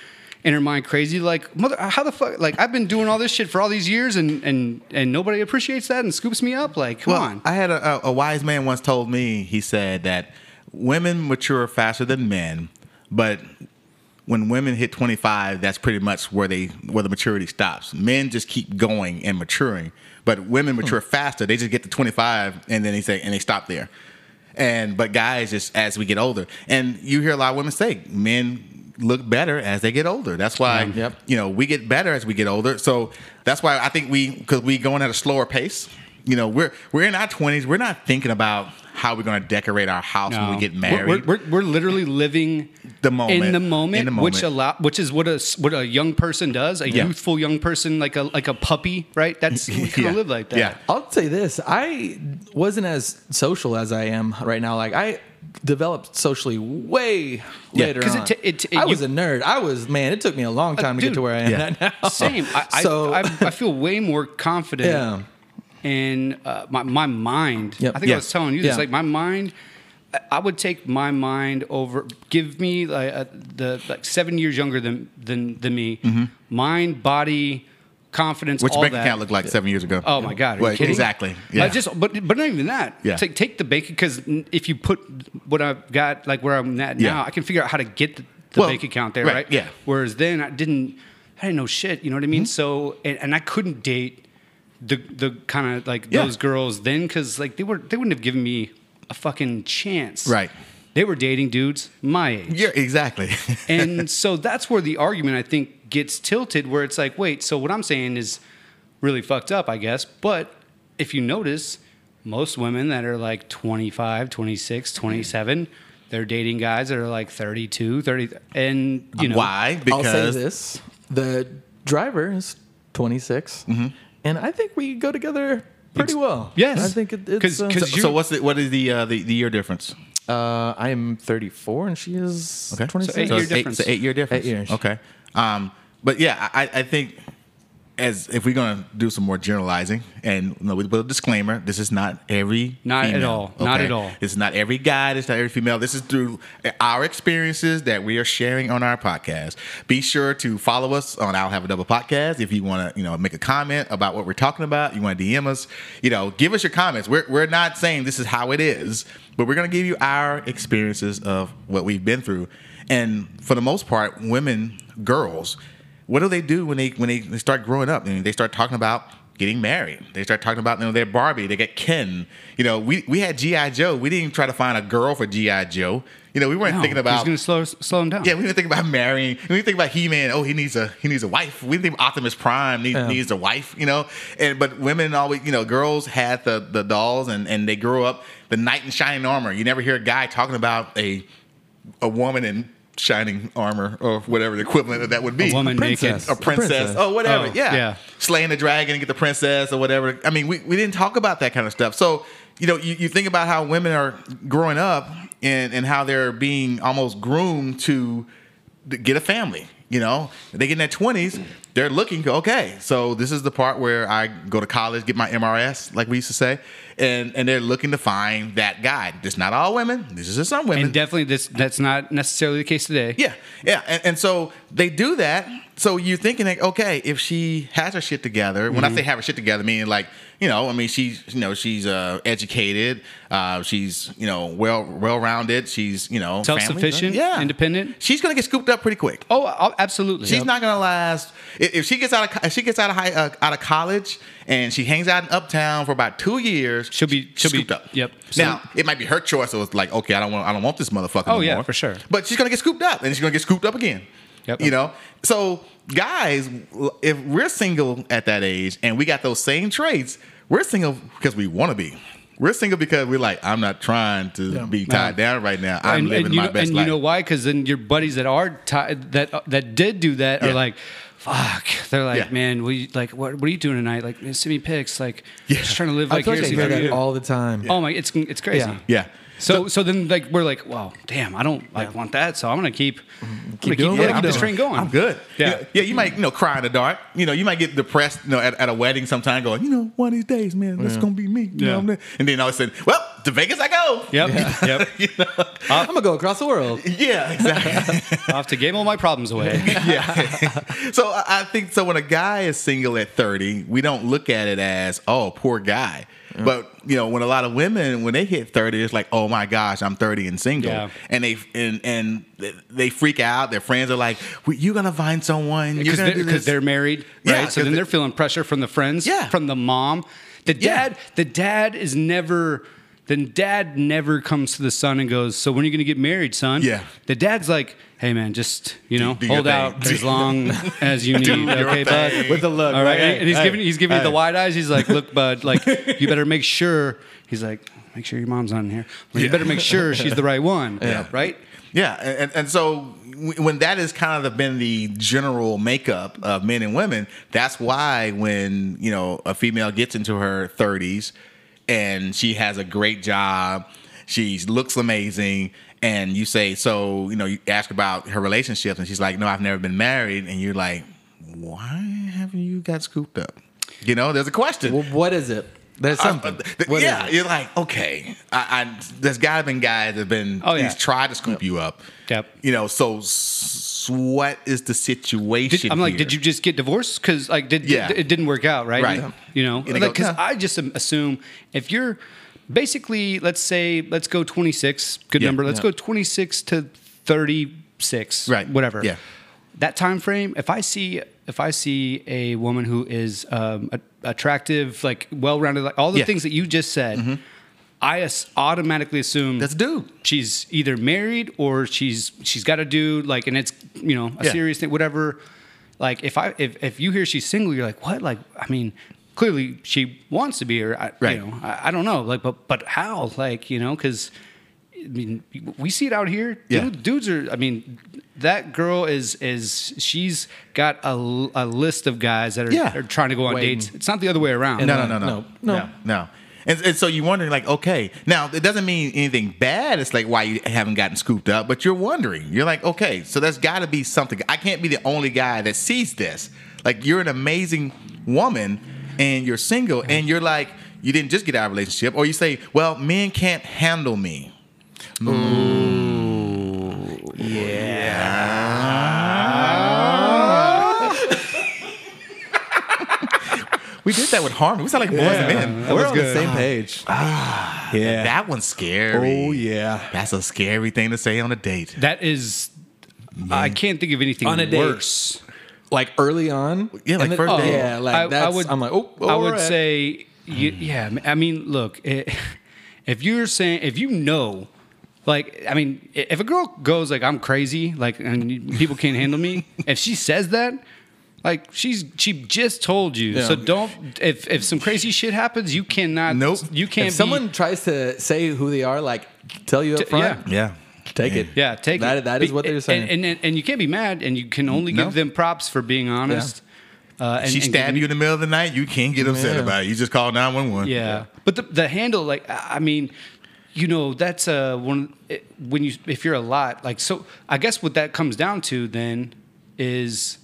in her mind crazy. Like mother, how the fuck? Like I've been doing all this shit for all these years, and and and nobody appreciates that and scoops me up. Like come well, on. I had a, a, a wise man once told me, he said that women mature faster than men, but when women hit 25, that's pretty much where they where the maturity stops. Men just keep going and maturing, but women mature hmm. faster. They just get to 25 and then they say and they stop there. And but guys just as we get older, and you hear a lot of women say men look better as they get older. That's why Yep. you know we get better as we get older. So that's why I think we because we going at a slower pace. You know, we're we're in our 20s. We're not thinking about how we're going to decorate our house when we get married. We're, we're, we're literally living The moment. in the moment, In the which moment. allow which is what a what a young person does, a Yeah. youthful young person, like a like a puppy, right? That's we kind Yeah. of live like that. Yeah. I'll say this: I wasn't as social as I am right now. Like I developed socially way Yeah. later it on. ta- it- it- I was a nerd. I was man. It took me a long time to get to where I am yeah. now. Same. I, So- I, I feel way more confident Yeah. in uh, my, my mind. Yep. I think Yeah. I was telling you this. Like my mind, I- would take my mind over. Give me like uh, the like seven years younger than than than me. Mind, body, confidence. Which bank that. account looked like seven years ago? Oh my God! Well? Exactly. Yeah. Yeah. just, but but not even that. Yeah. Take take the bank because if you put what I've got, like where I'm at Yeah. now, I can figure out how to get the, the Well, bank account there, right, right? yeah. Whereas then I didn't, I didn't know shit. You know what I mean? Mm-hmm. So and, and I couldn't date the the kind of like Yeah. those girls then because like they were they wouldn't have given me a fucking chance. Right. They were dating dudes my age yeah, exactly. and so that's where the argument I think gets tilted, where it's like, wait, so what I'm saying is really fucked up, I guess. But if you notice, most women that are like 25, 26, 27, they're dating guys that are like 32, 30, and you know Why? I'll say Because this: the driver is 26, Mm-hmm. and I think we go together pretty well. Yes. I think it, it's. 'Cause- uh, 'cause so, you- so what's the, what is the uh, the the year difference? uh, I am 34, and she is Okay, 26. eight so year it's eight, difference. it's an eight year difference. Eight years. Okay. Um, but yeah, I, I think as if we're gonna do some more generalizing, and you know, we put a disclaimer: this is not every Not at female, all. Not at all. This is not every guy. Is not every female. This is through our experiences that we are sharing on our podcast. Be sure to follow us on I'll Have a Double podcast if you want to, you know, make a comment about what we're talking about. You want to DM us, you know, give us your comments. We're we're not saying this is how it is, but we're gonna give you our experiences of what we've been through, and for the most part, women, girls what do they do when they when they, they start growing up? I mean, they start talking about getting married. They start talking about you know their Barbie. They get Ken. You know, we we had GI Joe. We didn't even try to find a girl for GI Joe. You know, we weren't No, thinking he's about. going to slow slow him down. Yeah, we didn't think about marrying. We didn't think about He Man. Oh, he needs a he needs a wife. We didn't think Optimus Prime needs, Yeah. needs a wife. You know, and but women always you know girls had the the dolls and and they grew up the knight in shining armor. You never hear a guy talking about a a woman in shining armor or whatever the equipment of that would be A woman princess. naked. a princess, princess. oh whatever, Oh, yeah. yeah. slaying the dragon and get the princess or whatever. I mean, we, we didn't talk about that kind of stuff. So you know, you, you think about how women are growing up and and how they're being almost groomed to to get a family. You know, they get in their twenties, they're looking. Okay, so this is the part where I go to college, get my MRS, like we used to say, and and they're looking to find that guy. It's not all women. This is just some women. And definitely, this that's not necessarily the case today. Yeah, yeah, and, and so they do that. So you're thinking like, okay, if she has her shit together. When Mm-hmm. I say have her shit together, meaning like, you know, I mean she's, you know, she's uh, educated, uh, she's, you know, well, well rounded. She's, you know, Self-sufficient, yeah, independent. She's gonna get scooped up pretty quick. Oh, absolutely. She's Yep. not gonna last. If she gets out of if she gets out of high uh, out of college and she hangs out in Uptown for about two years, She'll be- she'll be- scooped up. yep. So- now it might be her choice. So it's like, okay, I don't want I don't want this motherfucker. Oh, yeah, for sure. But she's gonna get scooped up, and she's gonna get scooped up again. Yep. You know. So guys, if we're single at that age and we got those same traits, we're single because we want to be. We're single because we're like, I'm not trying to be tied down right now. I'm and, living and my know, best and life. And you know why? Because then your buddies that are tied that that did do that Yeah. are like, fuck. They're like, Yeah. man, we like, what, what are you doing tonight? Like, send me pics. Like, Yeah. just trying to live I like I vicariously hear that all the time. Oh my, it's it's crazy. Yeah. Yeah. So so then like we're like, well, damn, I don't like want that. So I'm gonna keep, mm-hmm. I'm gonna keep, doing I'm I'm keep this doing. train going. I'm good. Yeah. You yeah. You might, you know, cry in the dark. You know, you might get depressed, you know, at, at a wedding sometime going, you know, one of these days, man, that's going to be me. You Yeah. know what I'm saying? And then all of a sudden, well, to Vegas I go. Yep. Yep. you know? Uh, I'm gonna go across the world. Yeah, exactly. I'll have to game all my problems away. yeah. so I I think so when a guy is single at 30, we don't look at it as, oh, poor guy. But you know, when a lot of women when they hit 30, it's like, oh my gosh, I'm 30 and single. Yeah. And they and and they freak out. Their friends are like, well, you're gonna find someone. Because they're, do 'cause this. they're married, Yeah, So then they- they're feeling pressure from the friends, Yeah. from the mom. The dad, the dad is never. Then dad never comes to the son and goes, "So when are you going to get married, son?" Yeah. The dad's like, "Hey man, just you know, do your hold out Do- as long as you need, okay, thing. bud." With the look, All right, like, and he's hey, giving he's giving you hey. the wide eyes. He's like, "Look, bud, like you better make sure." He's like, "Make sure your mom's on here. You better make sure she's the right one." Yeah. Right. Yeah, and, and so when that has kind of been the general makeup of men and women, that's why when you know a female gets into her 30s and she has a great job, she looks amazing, and you say, so you know, you ask about her relationships, and she's like, no, I've never been married, and you're like, why haven't you got scooped up? You know, there's a question. Well, what is it? There's I- something. th- yeah, you're like, okay. I, I there's gotta been guys that have been Oh, yeah. he's tried to scoop you up. Yep. You know, so s- what is the situation? Did, I'm like, here? did you just get divorced? Because like, did, Yeah. it didn't work out, right? Right. You know, And they like because I just assume if you're basically, let's say, let's go 26, good Yeah. number. Let's Yeah. go 26 to 36, Right. Whatever. Yeah. That time frame. If I see, if I see a woman who is um, a, attractive, like well-rounded, like all the Yeah. Mm-hmm. things that you just said. I as- automatically assume That's a dude. she's either married or she's she's got a dude like and it's you know a Yeah. serious thing whatever like if i if, if you hear she's single you're like what like i mean clearly she wants to be or I, Right. you know I, I don't know like but but how like you know because i mean we see it out here Yeah. Dude- dudes are i mean that girl is is she's got a, a list of guys that are, Yeah. are trying to go on Waiting. dates it's not the other way around No, no, no, no, no, no. no, no. And, and so you're wondering, like, okay, now it doesn't mean anything bad. It's like why you haven't gotten scooped up, but you're wondering. You're like, okay, so there's got to be something. I can't be the only guy that sees this. Like you're an amazing woman and you're single and you're like you didn't just get out of a relationship or you say, "Well, men can't handle me." We did that with Harmony. We sound like boys and men. We're on the same uh-huh. page. Ah, yeah. That one's scary. oh yeah. That's a scary thing to say on a date. That is, I can't think of anything On a date. worse. Like early on. Yeah, like And first oh, date. Yeah, like I- I that's. I would- am like, oh, I would alright. say, you, yeah. I mean, look, it, if you're saying, if you know, like, I mean, if a girl goes like, "I'm crazy," like, and people can't handle me, if she says that, like, she's she just told you. Yeah. So don't. If if some crazy shit happens, you cannot. Nope. You can't. If be- someone tries to say who they are, like tell you up T- front, yeah. Yeah. take it. Yeah, take That- it. that is Be- what they're saying. and, and and you can't be mad, and you can only No. give them props for being honest. Uh, and, she and stabbed giving- you in the middle of the night, you can't get upset Yeah. about it. You just call 911. Yeah. But the the handle, like I I mean, you know, that's uh one when you if you're a lot like so. I guess what that comes down to then is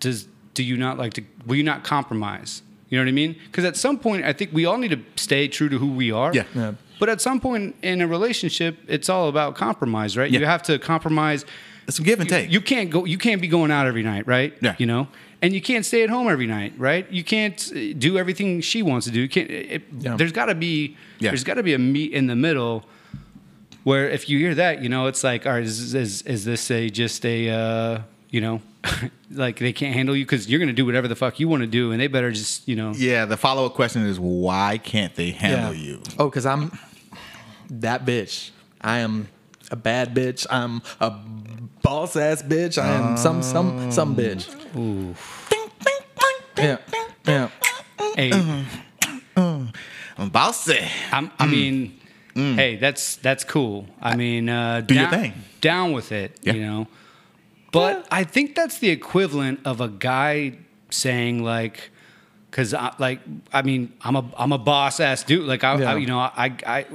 does do you not like to will you not compromise? You know what I mean? Because at some point, I think we all need to stay true to who we are. Yeah. Yeah. But at some point in a relationship, it's all about compromise, right? Yeah. You have to compromise. It's some give and You- take. You can't go. You can't be going out every night, right? Yeah. You know, and you can't stay at home every night, right? You can't uh, do everything she wants to do. You can't. It, Yeah. There's got to be. Yeah. There's got to be a meet in the middle. Where if you hear that, you know, it's like, all right, is is, is this a just a, uh, you know, like they can't handle you because you're gonna do whatever the fuck you want to do, and they better just, you know, yeah, the follow up question is why can't they handle you? Oh, because I'm that bitch. I am a bad bitch. I'm a boss ass bitch. I am some some some bitch. Yeah. Yeah. hey, I'm bossy. I'm, I mean, hey, that's that's cool. I mean, uh, Mm. Do your thing. Down with it, Yeah. you know. But I think that's the equivalent of a guy saying like, because I like, I mean, I'm a I'm a boss ass dude. Like I, Yeah. I you know, I, I,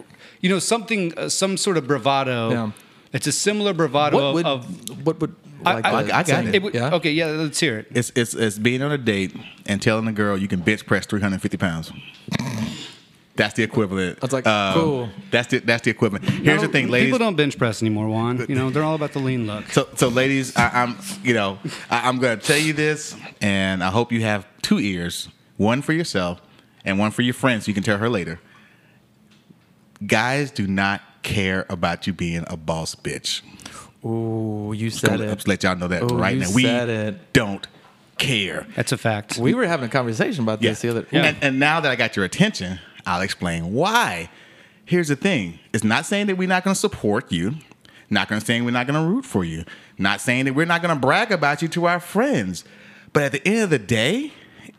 you know, something, uh, some sort of bravado. Yeah. It's a similar bravado What would of. of what would I, like I, the I got saying- it. would, yeah. Okay, yeah, let's hear it. It's it's it's being on a date and telling the girl you can bench press 350 pounds. That's the equivalent. It's like, Um, cool. That's the that's the equivalent. Here's the thing, ladies. People don't bench press anymore, Juan. You know, they're all about the lean look. So, so ladies, I, I'm, you know, I, I'm going to tell you this, and I hope you have two ears, one for yourself and one for your friends. So you can tell her later. Guys do not care about you being a boss bitch. Ooh, you Just said gonna- it. Let's let y'all know that Ooh, right you now. We said it. don't care. That's a fact. We were having a conversation about this the other. And, and now that I got your attention, I'll explain why. Here's the thing: it's not saying that we're not going to support you, not going to saying we're not going to root for you, not saying that we're not going to brag about you to our friends. But at the end of the day,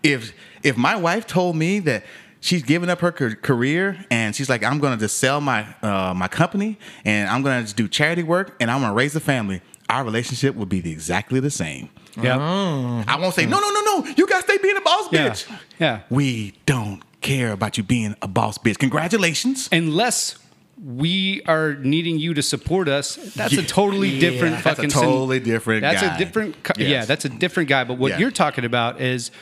if if my wife told me that she's giving up her career and she's like, I'm going to just sell my uh, my company and I'm going to just do charity work and I'm going to raise a family, our relationship would be exactly the same. Yeah. I won't say, no, no, no, no, you got to stay being a boss Yeah. bitch. Yeah. We don't care about you being a boss bitch. Congratulations. unless we are needing you to support us, that's a totally different that's a fucking. scen- totally different That's guy. a different. co- Yes. Yeah, that's a different guy. But what Yeah. you're talking about is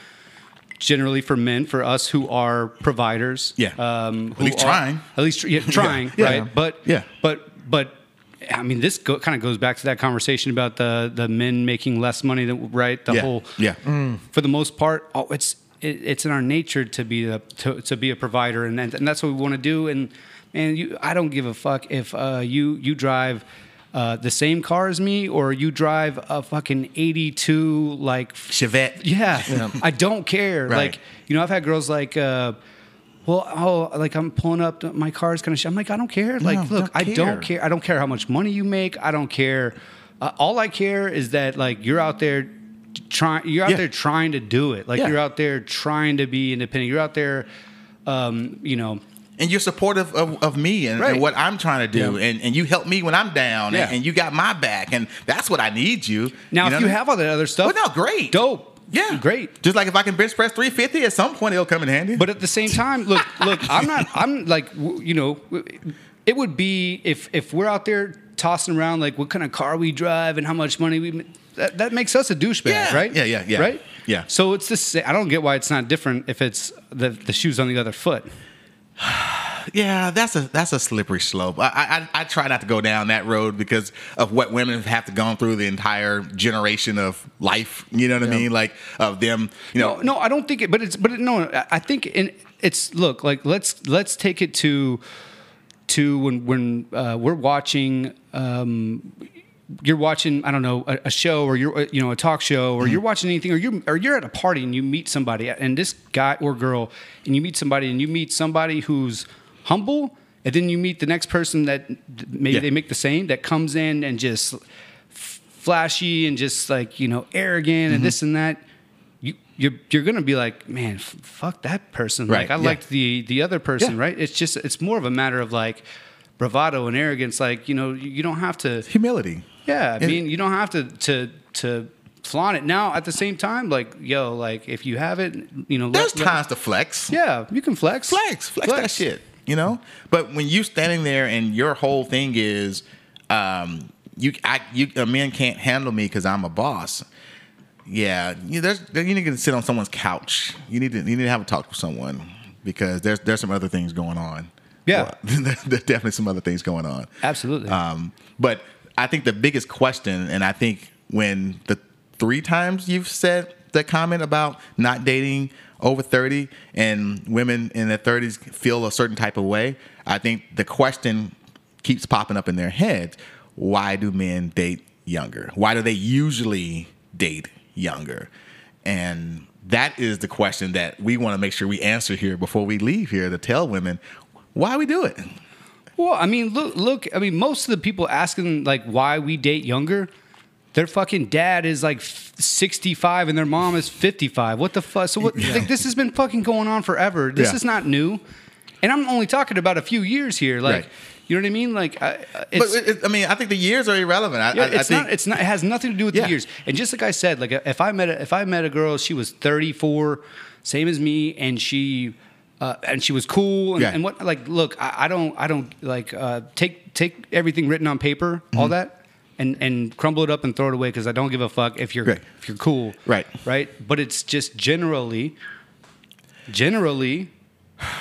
generally for men, for us who are providers. Yeah. um, at least are, trying. At least yeah, trying, Yeah. right? But Yeah. but but. I mean, this go, kind of goes back to that conversation about the the men making less money, than, right? The Yeah. whole Yeah. for the most part, oh, it's it, it's in our nature to be a to, to be a provider, and and that's what we want to do. And and you, I don't give a fuck if uh, you you drive. Uh, the same car as me, or you drive a fucking '82 like Chevette. yeah, I don't care. Right. Like, you know, I've had girls like, uh, well, oh, like I'm pulling up, my car's kind of. Sh-. I'm like, I don't care. Like, No, look, don't I care. don't care. I don't care how much money you make. I don't care. Uh, all I care is that like you're out there trying. You're out Yeah. there trying to do it. Like Yeah. you're out there trying to be independent. You're out there, um, you know. And you're supportive of, of me and, Right. and what I'm trying to do. And, and you help me when I'm down. Yeah. And, and you got my back. And that's what I need you. Now, you know if you I mean? have all that other stuff, Well, no, great. dope, Yeah. great. Just like if I can bench press 350, at some point it'll come in handy. But at the same time, look, look, I'm not. I'm like, you know, it would be if if we're out there tossing around like what kind of car we drive and how much money we. that, that makes us a douchebag, Yeah. right? Yeah, yeah, yeah. Right? Yeah. So it's the sa- I don't get why it's not different if it's the the shoes on the other foot. Yeah, that's a that's a slippery slope. I, I I try not to go down that road because of what women have to gone through the entire generation of life. You know what I mean? Like of them. You know. No, no, I don't think it. But it's but it, no, I- I think in it's look like let's let's take it to to when when uh, we're watching. Um, you're watching, I don't know, a, a show or you're, you know, a talk show or you're watching anything or you're, or you're at a party and you meet somebody and this guy or girl and you meet somebody and you meet somebody who's humble and then you meet the next person that maybe Yeah. they make the same that comes in and just flashy and just like you know arrogant Mm-hmm. and this and that you you're, you're gonna be like man f- fuck that person Right, like i yeah. liked the the other person Yeah. right it's just it's more of a matter of like bravado and arrogance like you know you you don't have to Humility. Yeah i And- mean you don't have to to to flaunt it now at the same time like yo like if you have it you know There's let- let- times to flex. yeah you can flex flex, flex, that shit. You know, but when you standing there and your whole thing is, um, you, I, you, a man can't handle me because I'm a boss. Yeah, you, there's, you need to sit on someone's couch. You need to, you need to have a talk with someone because there's, there's some other things going on. Yeah. Well, there's definitely some other things going on. Absolutely. Um, but I think the biggest question, and I think when the three times you've said that comment about not dating over 30 and women in their 30s feel a certain type of way, I think the question keeps popping up in their heads why do men date younger? Why do they usually date younger? And that is the question that we want to make sure we answer here before we leave here to tell women why we do it. Well, I mean, look, look. I mean, most of the people asking like why we date younger, their fucking dad is like sixty-five and their mom is fifty-five. What the fuck? So what? Like, this has been fucking going on forever. This Yeah. is not new, and I'm only talking about a few years here. Like, Right. you know what I mean? Like, I, But it's, it, it- I mean, I think the years are irrelevant. I, yeah, I it's think not. It's not. It has nothing to do with Yeah. the years. And just like I said, like if I met a, if I met a girl, she was 34, same as me, and she uh, and she was cool. And, Yeah. and what like look, I, I don't I don't like uh, take take everything written on paper, Mm-hmm. all that. And, and crumble it up and throw it away because I don't give a fuck if you're Right. if you're cool, Right. Right. But it's just generally, generally,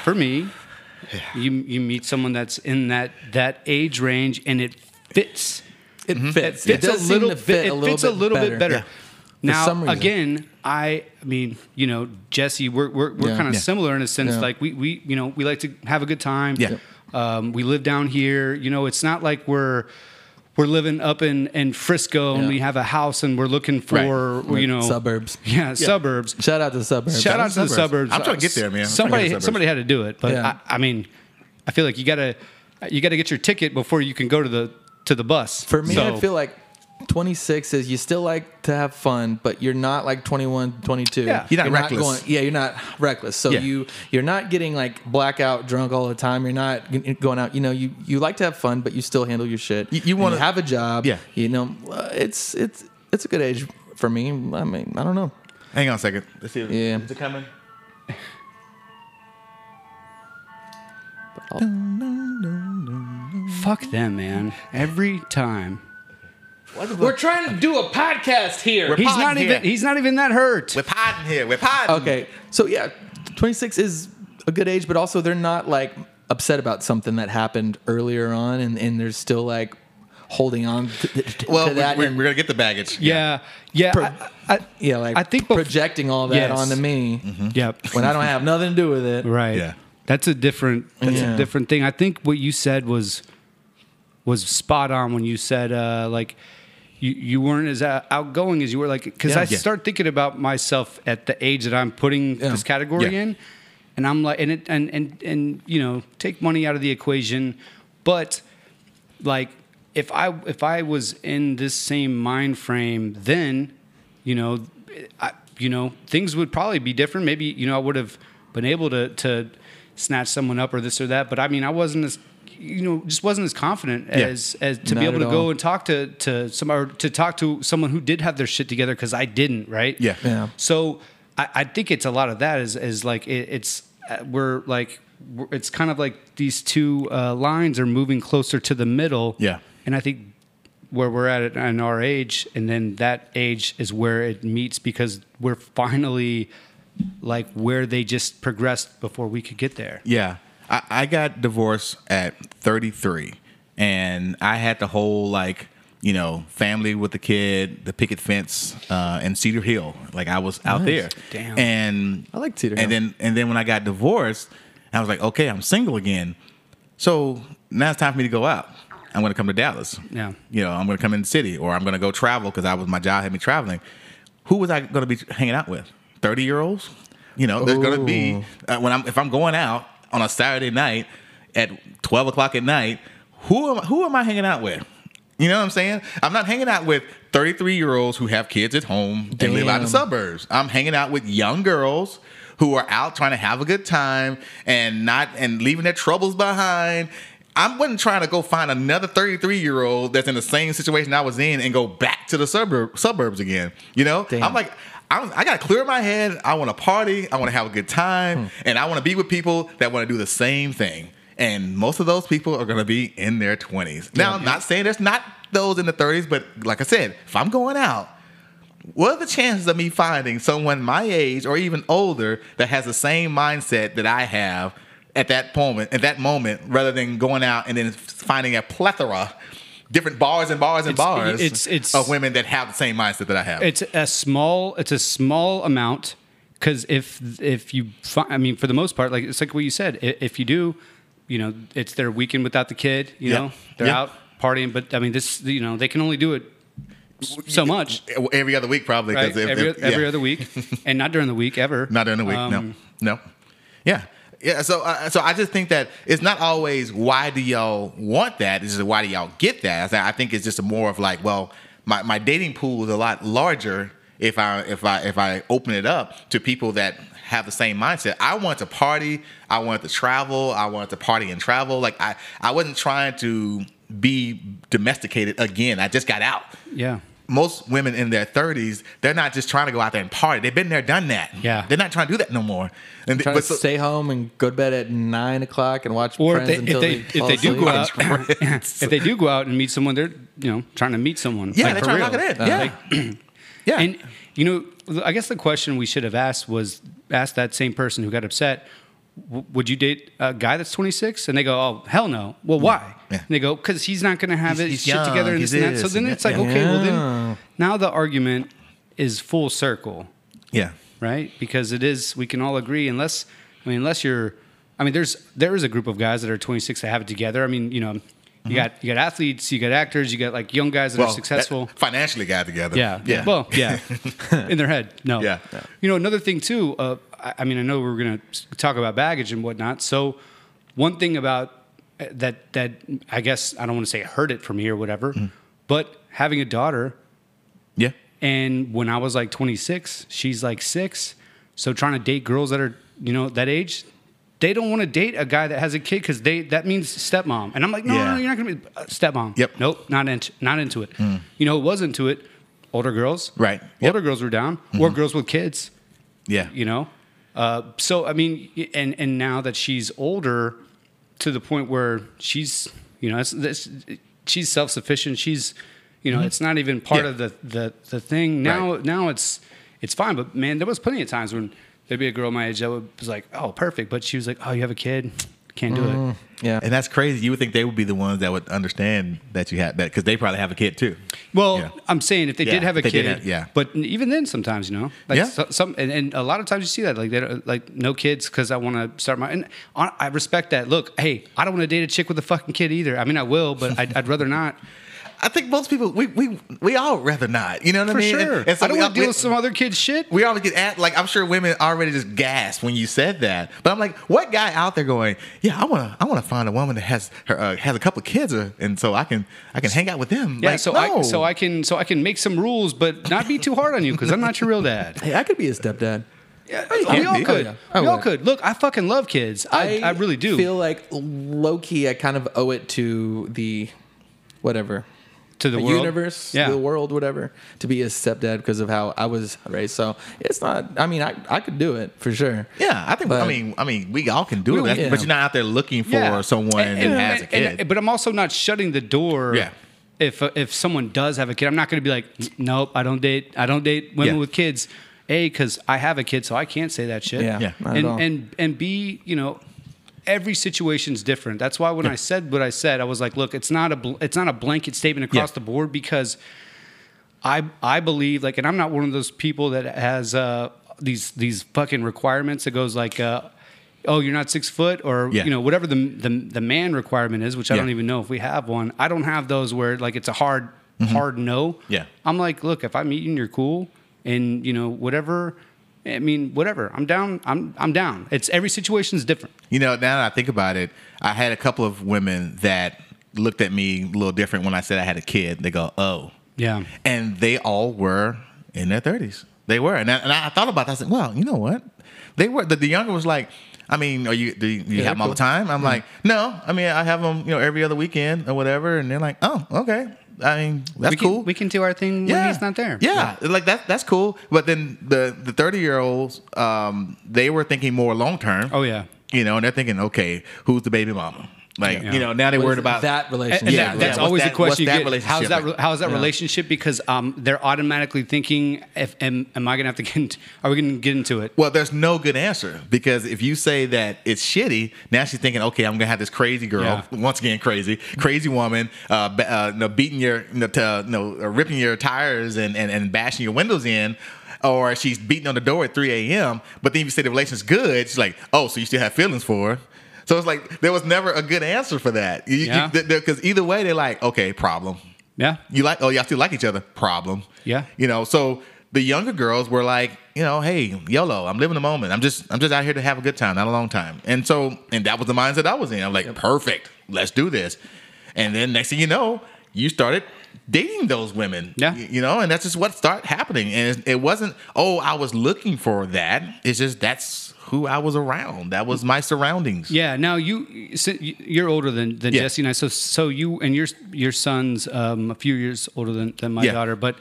for me, you you meet someone that's in that that age range and it fits It fits. it fits does a seem little to bit. fit a little fits a bit little bit better. Yeah. Now, some reason. again, I, I mean, you know, Jesse, we're we're, we're Yeah. kind of Yeah. similar in a sense. Yeah. Like we we you know we like to have a good time. Yeah. Um, we live down here. You know, it's not like we're we're living up in in Frisco and we have a house and we're looking for you know suburbs. Yeah, suburbs. Shout out to the suburbs. Shout out to the suburbs. suburbs. I'm trying to get there, man. I'm trying to get Somebody the somebody had to do it, but Yeah. I, I mean, I feel like you gotta you gotta get your ticket before you can go to the to the bus. For me, So- I feel like 26 is you still like to have fun, but you're not like 21, 22. Yeah. You're not reckless. going, yeah, you're not reckless. So Yeah. you you're not getting like blackout drunk all the time. You're not going out. You know, you you like to have fun, but you still handle your shit. You- you wanna- have a job. Yeah. You know, uh, it's it's it's a good age for me. I mean, I don't know. Hang on a second. Let's see. Yeah. Is it coming? Fuck them, man. Every time. We're trying to do a podcast here. We're He's potting not here. even he's not even that hurt. We're podding here. We're podding. Okay, so yeah, 26 is a good age, but also they're not like upset about something that happened earlier on, and, and they're still like holding on to, to Well, that. we're, we're gonna get the baggage. Yeah. Yeah. Pro- I, I, yeah, like I think bef- projecting all that Yes. onto me Yep. when I don't have nothing to do with it. Right. Yeah. That's a different that's Yeah. a different thing. I think what you said was was spot on when you said uh, like you, you weren't as outgoing as you were like because Yeah. I Yeah. start thinking about myself at the age that I'm putting Yeah. this category in and I'm like and it and and and you know take money out of the equation but like if I if I was in this same mind frame then you know I, you know things would probably be different maybe you know I would have been able to to snatch someone up or this or that but I mean I wasn't as you know just wasn't as confident Yeah. as as to Not be able at to go and talk to to somebody or to talk to someone who did have their shit together because I didn't right Yeah. Yeah. so I, I think it's a lot of that is is like it, it's uh, we're like we're, it's kind of like these two uh, lines are moving closer to the middle. Yeah. and I think where we're at in our age, and then that age is where it meets because we're finally like where they just progressed before we could get there. Yeah. I, I got divorced at 33, and I had the whole, like, you know, family with the kid, the picket fence, uh, in Cedar Hill. Like, I was out there. Damn. And I like Cedar Hill. And then, and then when I got divorced, I was like, okay, I'm single again. So now it's time for me to go out. I'm going to come to Dallas. Yeah. You know, I'm going to come in the city, or I'm going to go travel because I was my job had me traveling. Who was I going to be hanging out with? 30 year olds? You know, there's going to be uh, when I'm if I'm going out on a Saturday night at 12 o'clock at night. Who am who am I hanging out with? You know what I'm saying? I'm not hanging out with 33 year olds who have kids at home and live out in the suburbs. I'm hanging out with young girls who are out trying to have a good time and not and leaving their troubles behind. I wasn't trying to go find another 33 year old that's in the same situation I was in and go back to the suburb suburbs again. You know, Damn. I'm like. I'm, I got to clear my head. I want to party. I want to have a good time, hmm. and I want to be with people that want to do the same thing. And most of those people are going to be in their 20s. Now, I'm not saying there's not those in the 30s, but like I said, if I'm going out, what are the chances of me finding someone my age or even older that has the same mindset that I have at that moment, at that moment, rather than going out and then finding a plethora, different bars and bars and It's- bars it's- it's- of women that have the same mindset that I have. It's a small. It's a small amount because if if you, fi- I mean, for the most part, like it's like what you said. If you do, you know, it's their weekend without the kid. You Yeah. know, they're Yeah. out partying. But I mean, this, you know, they can only do it so much. every other week, probably. Right? if- every if- every other week, and not during the week ever. Not during the week. no, Um, no. Yeah, yeah. So, uh, so I just think that it's not always why do y'all want that. It's just why do y'all get that. I, think- it's just more of like, well, my, my dating pool is a lot larger if I if I if I open it up to people that have the same mindset. I want to party. I want to travel. I want to party and travel. Like I I wasn't trying to be domesticated again. I just got out yeah. Most women in their 30s, they're not just trying to go out there and party. They've been there, done that. Yeah. They're not trying to do that no more. And Trying but to so- stay home and go to bed at nine o'clock and watch Or Friends if they if until they, they, if they do go out, if they do go out and meet someone, they're you know trying to meet someone. yeah, like, they're for trying to knock it in. yeah. yeah. And you know, I guess the question we should have asked was ask that same person who got upset, w- would you date a guy that's 26? And they go, oh hell no. Well, why? Yeah. And they go, because he's not going to have He's- it he's shit young, together and this and that. So then it's like, okay, well then now the argument is full circle, yeah. right? Because it is, we can all agree, unless I mean, unless you're, I mean, there's there is a group of guys that are 26 that have it together. I mean, you know. You got you got athletes, you got actors, you got like young guys that Mm-hmm. Well, are successful. that financially got together. Yeah. Yeah. Well, yeah. In their head. No. Yeah. You know, another thing too, uh, I, I mean, I know we're going to talk about baggage and whatnot. So, one thing about uh, that, that I guess, I don't want to say hurt it for me or whatever, Mm. but having a daughter, yeah. and when I was like 26, she's like six. So, trying to date girls that are, you know, that age, they don't want to date a guy that has a kid because they that means stepmom. And I'm like, no, no, Yeah. no, you're not going to be uh, stepmom. Yep. Nope, not into, not into it. You know, who was into it. Older girls, Right. Older Yep. girls were down, or girls with kids. Yeah. You know, uh, so I mean, and and now that she's older, to the point where she's, you know, it's, it's, she's self sufficient. She's, you know, it's not even part Yeah. of the the the thing. Now Right. now it's it's fine. But man, there was plenty of times when there'd be a girl my age that was like, oh, perfect, but she was like, oh, you have a kid, can't do it. Mm, yeah. And that's crazy. You would think they would be the ones that would understand that you had that because they probably have a kid too. Well, Yeah. I'm saying if they Yeah, did have a kid, have- yeah. But even then, sometimes you know, like Yeah. so- some, and, and a lot of times you see that, like they don't, like no kids because I want to start my. And I I respect that. Look, hey, I don't want to date a chick with a fucking kid either. I mean, I will, but I'd, I'd rather not. I think most people we we we all rather not. You know what For I mean? sure. And, and so I don't want to deal with some other kid's shit. we always get at like I'm sure women already just gasp when you said that. But I'm like, what guy out there going? Yeah, I want to I want to find a woman that has her uh, has a couple of kids, uh, and so I can I can hang out with them. Yeah, Like, so no. I so I can so I can make some rules, but not be too hard on you because I'm not your real dad. Hey, I could be a stepdad. Yeah, we all be. could. Oh, yeah. I we all could. Look, I fucking love kids. I, I, really do. I feel like low key, I kind of owe it to the whatever to the, the world. universe, Yeah. the world, whatever, to be a stepdad because of how I was raised. So it's not. I mean, I, I could do it for sure. Yeah, I think I mean I mean we all can do We- it, but- yeah. but you're not out there looking for Yeah. someone And- that and- has a kid. and- but I'm also not shutting the door. Yeah. if uh, if someone does have a kid, I'm not going to be like, nope, I don't date, I don't date women Yeah. with kids. A, because I have a kid, so I can't say that shit. Yeah, Yeah. and and and B, you know, every situation's different. That's why when I said what I said, I was like, look, it's not a bl- it's not a blanket statement across Yeah. the board because I I believe like, and I'm not one of those people that has uh, these these fucking requirements that goes like. Uh, Oh, you're not six foot, or Yeah. you know whatever the, the the man requirement is, which I Yeah. don't even know if we have one. I don't have those where like it's a hard hard no. Mm-hmm. Yeah. I'm like, look, if I'm and you're cool, and you know whatever, I mean whatever, I'm down. I'm I'm down. It's every situation is different. You know, now that I think about it, I had a couple of women that looked at me a little different when I said I had a kid. They go, "Oh," Yeah. and they all were in their thirties. They were, and I, and I thought about that. I said, "Well, you know what? They were." The, the younger was like, "I mean, are you do you, do you Yeah, have them all the time?" I'm like, "No, I mean, I have them, you know, every other weekend or whatever." And they're like, "Oh, okay. I mean, that's we can, cool. We can do our thing when he's not there. Yeah, like that. That's cool. But then the the thirty year olds, um, they were thinking more long term. Oh yeah. You know, and they're thinking, okay, who's the baby mama? Like, Yeah. you know, now they're What worried about that relationship. and Yeah, that, that's yeah. always What's the question that- you what's get. How's that? relationship? How's that Yeah. relationship? Because um, they're automatically thinking, if am, am I gonna have to get? Into, are we gonna get into it? Well, there's no good answer because if you say that it's shitty, now she's thinking, okay, I'm gonna have this crazy girl, Yeah. once again crazy, crazy woman, uh, ba- uh no, beating your, no, t- uh, no, uh, ripping your tires and, and and bashing your windows in. Or she's beating on the door at 3 a.m. But then if you say the relationship's good, she's like, "Oh, so you still have feelings for her?" So it's like there was never a good answer for that. Yeah. Because either way, they're like, "Okay, problem." Yeah. You like? Oh, y'all still like each other? Problem. Yeah. You know, so the younger girls were like, you know, hey, YOLO, I'm living the moment. I'm just, I'm just out here to have a good time, not a long time. And so, and that was the mindset I was in. I'm like, perfect, let's do this. And then next thing you know, you started dating those women. Yeah. You know, and that's just what started happening. And it, it wasn't, oh, I was looking for that. It's just that's who I was around. That was my surroundings. Yeah. Now you you're older than, than Yeah. Jesse and I. So so you and your your son's um, a few years older than, than my Yeah. daughter. But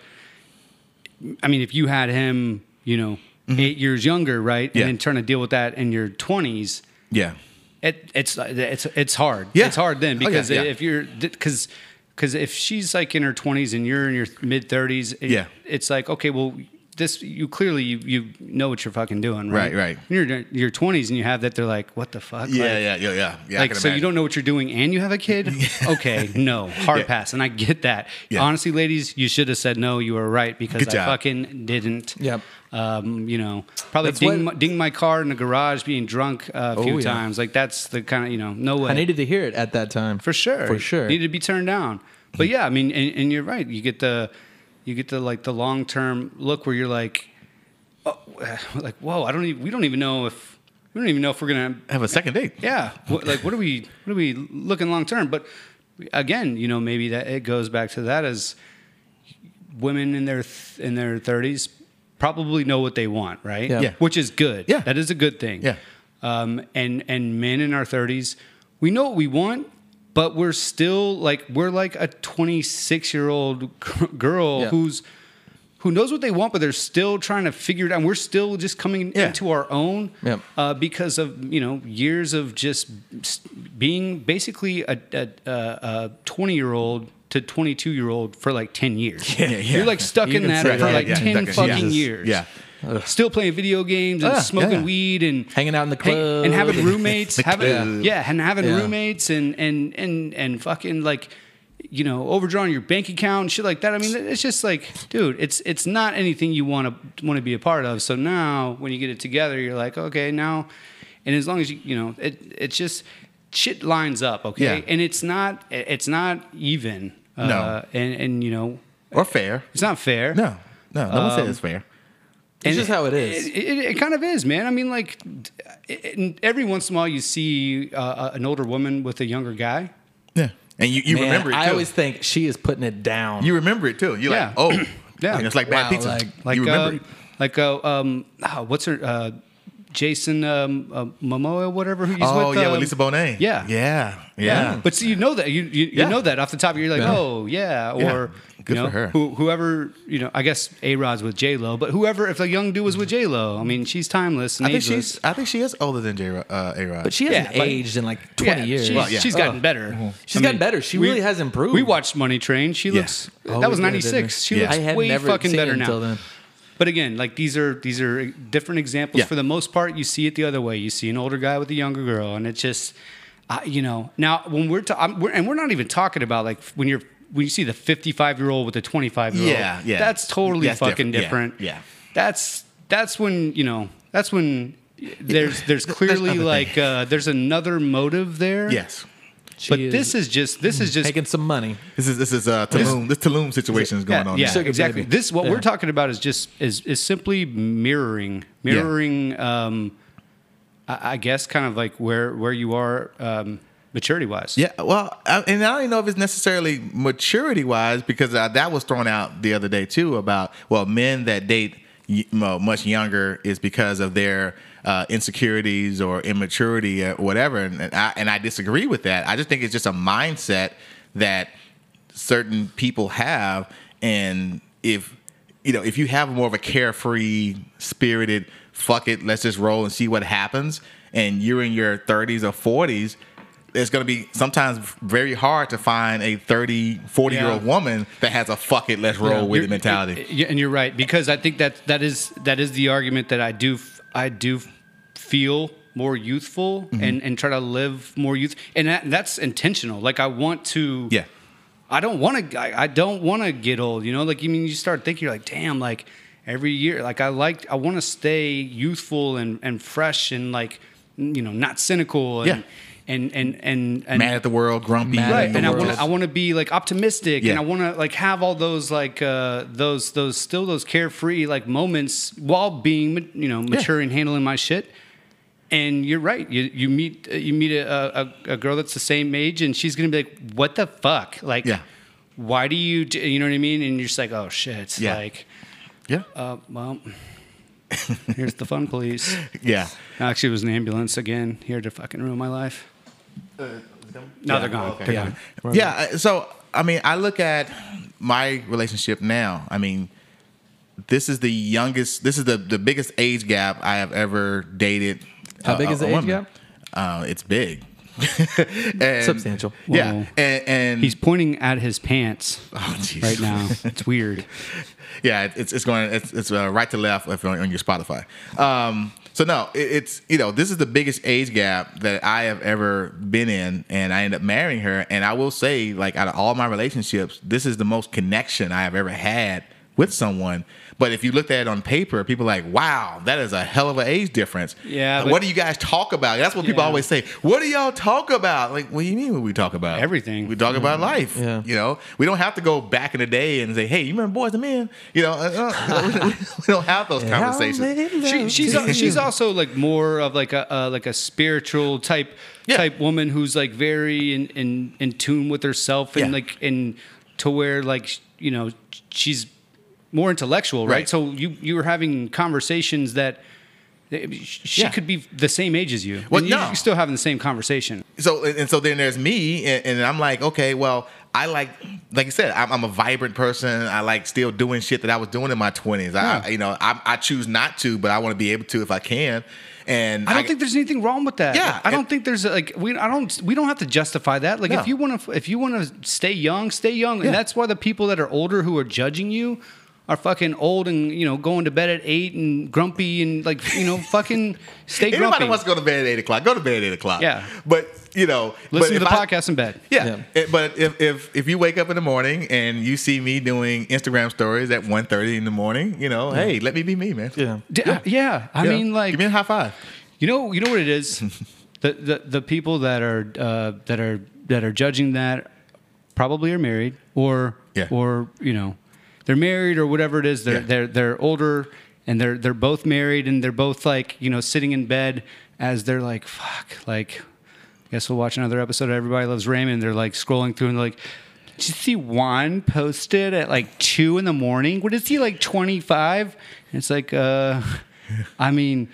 I mean, if you had him, you know, eight years younger, right, yeah. and Mm-hmm. Then trying to deal with that in your twenties, Yeah. it, it's it's it's hard. Yeah. It's hard then Oh, because yeah. if you're because because if she's like in her 20s and you're in your mid 30s, it- Yeah. it's like okay, well, this you clearly you, you know what you're fucking doing, right? Right, right. When you're in your 20s and you have that, they're like, what the fuck? Yeah, Like- yeah, yeah, yeah. yeah like can so you don't know what you're doing and you have a kid okay no hard Yeah. pass and i get that Yeah. honestly ladies you should have said no you were right because Good i job. fucking didn't Yep. um, you know probably ding, what- my, ding my car in the garage being drunk uh, a few Oh, yeah. times like that's the kind of you know no way I needed to hear it at that time. for sure For sure. needed to be turned down but yeah i mean and, and you're right you get the you get the like the long term look where you're like oh, like whoa i don't even we don't even know if we don't even know if we're gonna have a second date. yeah what, like what are we what are we looking long term but again you know maybe that it goes back to that as women in their th- in their 30s probably know what they want right Yeah. Yeah. which is good Yeah. that is a good thing Yeah. um, and and men in our 30s we know what we want but we're still like we're like a 26 year old girl Yeah. who's who knows what they want, but they're still trying to figure it out. And We're still just coming Yeah. into our own Yep. uh, because of you know years of just being basically a, a, a 20 year old to 22 year old for like 10 years. Yeah, yeah. You're like stuck You in that for that, like yeah, 10 stuck fucking yeah. years. Yeah. Still playing video games and Ah, smoking yeah. weed and Hanging out in the hang- club. and having roommates, having club. yeah, and having Yeah. roommates and and and and fucking like you know overdrawing your bank account and shit like that. I mean, it's just like, dude, it's it's not anything you want to want to be a part of. So now when you get it together, you're like, okay, now, and as long as you you know, it it's just shit lines up, okay, Yeah. and it's not it's not even, uh, No. and and you know, Or fair. it's not fair. No, no, no one Um, said it's fair. It's just how it is. It, it, it kind of is, man. I mean, like, it, it- every once in a while you see uh, an older woman with a younger guy. Yeah, and you, you Man, remember it too. I always think she is putting it down. you remember it too. You're Yeah. like, oh, Yeah. And it's like bad Wow, pizza. like- Like, you remember uh, it. like, uh, um, oh, what's her? Uh, Jason um, uh, Momoa, whatever. Who he's oh with, yeah, um, with Lisa Bonet. Yeah, yeah, yeah. But see, you know that you you, Yeah. know that off the top of your you're like, Yeah. oh yeah, or Yeah. Good you know, for her. Who, whoever you know, I guess A Rod's with J Lo, but whoever if a young dude was with J Lo, I mean, she's timeless and I think ageless. she's. I think she is older than J. Uh, A. Rod. But she hasn't Yeah, aged in like 20 Yeah, years. She's, Well, yeah. she's gotten better. She's gotten better. She really has improved. We watched Money Train. She Yeah. looks. Oh, that was we did, '96. She Yeah. looks I had way never fucking seen better it now. then. But again, like these are these are different examples. Yeah. For the most part, you see it the other way. You see an older guy with a younger girl, and it's just, uh, you know. Now when we're, ta- I'm- we're and we're not even talking about like when you're when you see the 55 year old with the 25 year old. Yeah, yeah. That's totally That's fucking different. different. Yeah, yeah. That's that's when you know. That's when there's there's There's clearly other like uh, there's another motive there. yes. But She this is just this is just making some money. This is this is uh, Tulum. This Tulum situation is going yeah, on. Yeah, there. Sugar exactly. baby. This what Yeah. we're talking about is just is is simply mirroring, Yeah. mirroring. Um, I, I guess kind of like where where you are um, maturity wise. Yeah, well, I, and I don't even know if it's necessarily maturity wise because uh, that was thrown out the other day too about well, men that date much younger is because of their uh, insecurities or immaturity or whatever, and, and I and I disagree with that. I just think it's just a mindset that certain people have, and if you know if you have more of a carefree, spirited, fuck it, let's just roll and see what happens, and you're in your 30s or 40s it's going to be sometimes very hard to find a 30 40 year old woman that has a fuck it let's roll with You're- it mentality Yeah, and you're right because I think that that is that is the argument that I do I do feel more youthful Mm-hmm. and and try to live more youth and that, that's intentional. Like I want to. yeah I don't want to. I, I don't want to get old. You know, like you mean you start thinking, you're like, damn, like every year, like I like, I want to stay youthful and and fresh and like, you know, not cynical and Yeah. And and and, and mad at the world grumpy right and i want to i want to be like optimistic Yeah. and i want to like have all those like uh those those still those carefree like moments while being you know mature and handling my shit. And you're right you you meet you meet a, a, a girl that's the same age and she's gonna be like what the fuck? Like Yeah. why do you do, you know what i mean? And you're just like oh shit. Yeah. like yeah. uh well here's the fun police yeah. Actually it was an ambulance again here to fucking ruin my life no they're gone okay. they're gone yeah uh, so i mean i look at my relationship now i mean this is the youngest this is the the biggest age gap i have ever dated How a- big is the a age woman. gap? uh it's big And- Substantial. yeah and, and He's pointing at his pants oh, right now. It's weird. yeah, it's it's going it's it's uh, right to left if you're on, on your Spotify. Um, so no, it, it's you know this is the biggest age gap that I have ever been in, and I ended up marrying her. And I will say, like out of all my relationships, this is the most connection I have ever had with someone. But if you looked at it on paper, people are like, wow, that is a hell of an age difference. Yeah, Like, but- what do you guys talk about? That's what people Yeah. always say. What do y'all talk about? Like, what do you mean? What we talk about? Everything. We talk about life. Yeah. You know, we don't have to go back in the day and say, "Hey, you remember Boyz II Men?" You know, uh, uh, we don't have those conversations. She, she's al- she's also like more of like a uh, like a spiritual type Yeah. type woman who's like very in in, in tune with herself and Yeah. like and to where like you know she's more intellectual, right? Right. So you you were having conversations that. Eh, she Yeah. could be the same age as you. Well, and you- no. you're still having the same conversation. So and so then there's me, and, and I'm like, okay, well, I like, like you said, I'm, I'm a vibrant person. I like still doing shit that I was doing in my 20s. I, you know, I, I choose not to, but I want to be able to if I can. And I don't think there's anything wrong with that. Yeah, I don't and- think there's like we I don't we don't have to justify that. Like No. if you want to if you want to stay young, stay young, Yeah. and that's why the people that are older who are judging you are fucking old and you know going to bed at eight and grumpy and like you know fucking stay anybody grumpy. wants to go to bed at eight o'clock. Go to bed at eight o'clock. Yeah. but you know, but Listen to the I- podcast in bed. Yeah. Yeah. It- but if, if if you wake up in the morning and you see me doing Instagram stories at 1.30 in the morning, you know, hey, let me be me, man. Yeah. D- yeah. I You know, mean like give me a high five. You know, you know what it is. the, the the people that are uh, that are that are judging that probably are married or Yeah. or you know they're married or whatever it is. They're Yeah. they're they're older and they're they're both married and they're both like you know sitting in bed as they're like fuck like. I Guess we'll watch another episode of Everybody Loves Raymond. They're like scrolling through and they're like, did you see Juan posted at like two in the morning? What is he like twenty five? And it's like, uh, I mean,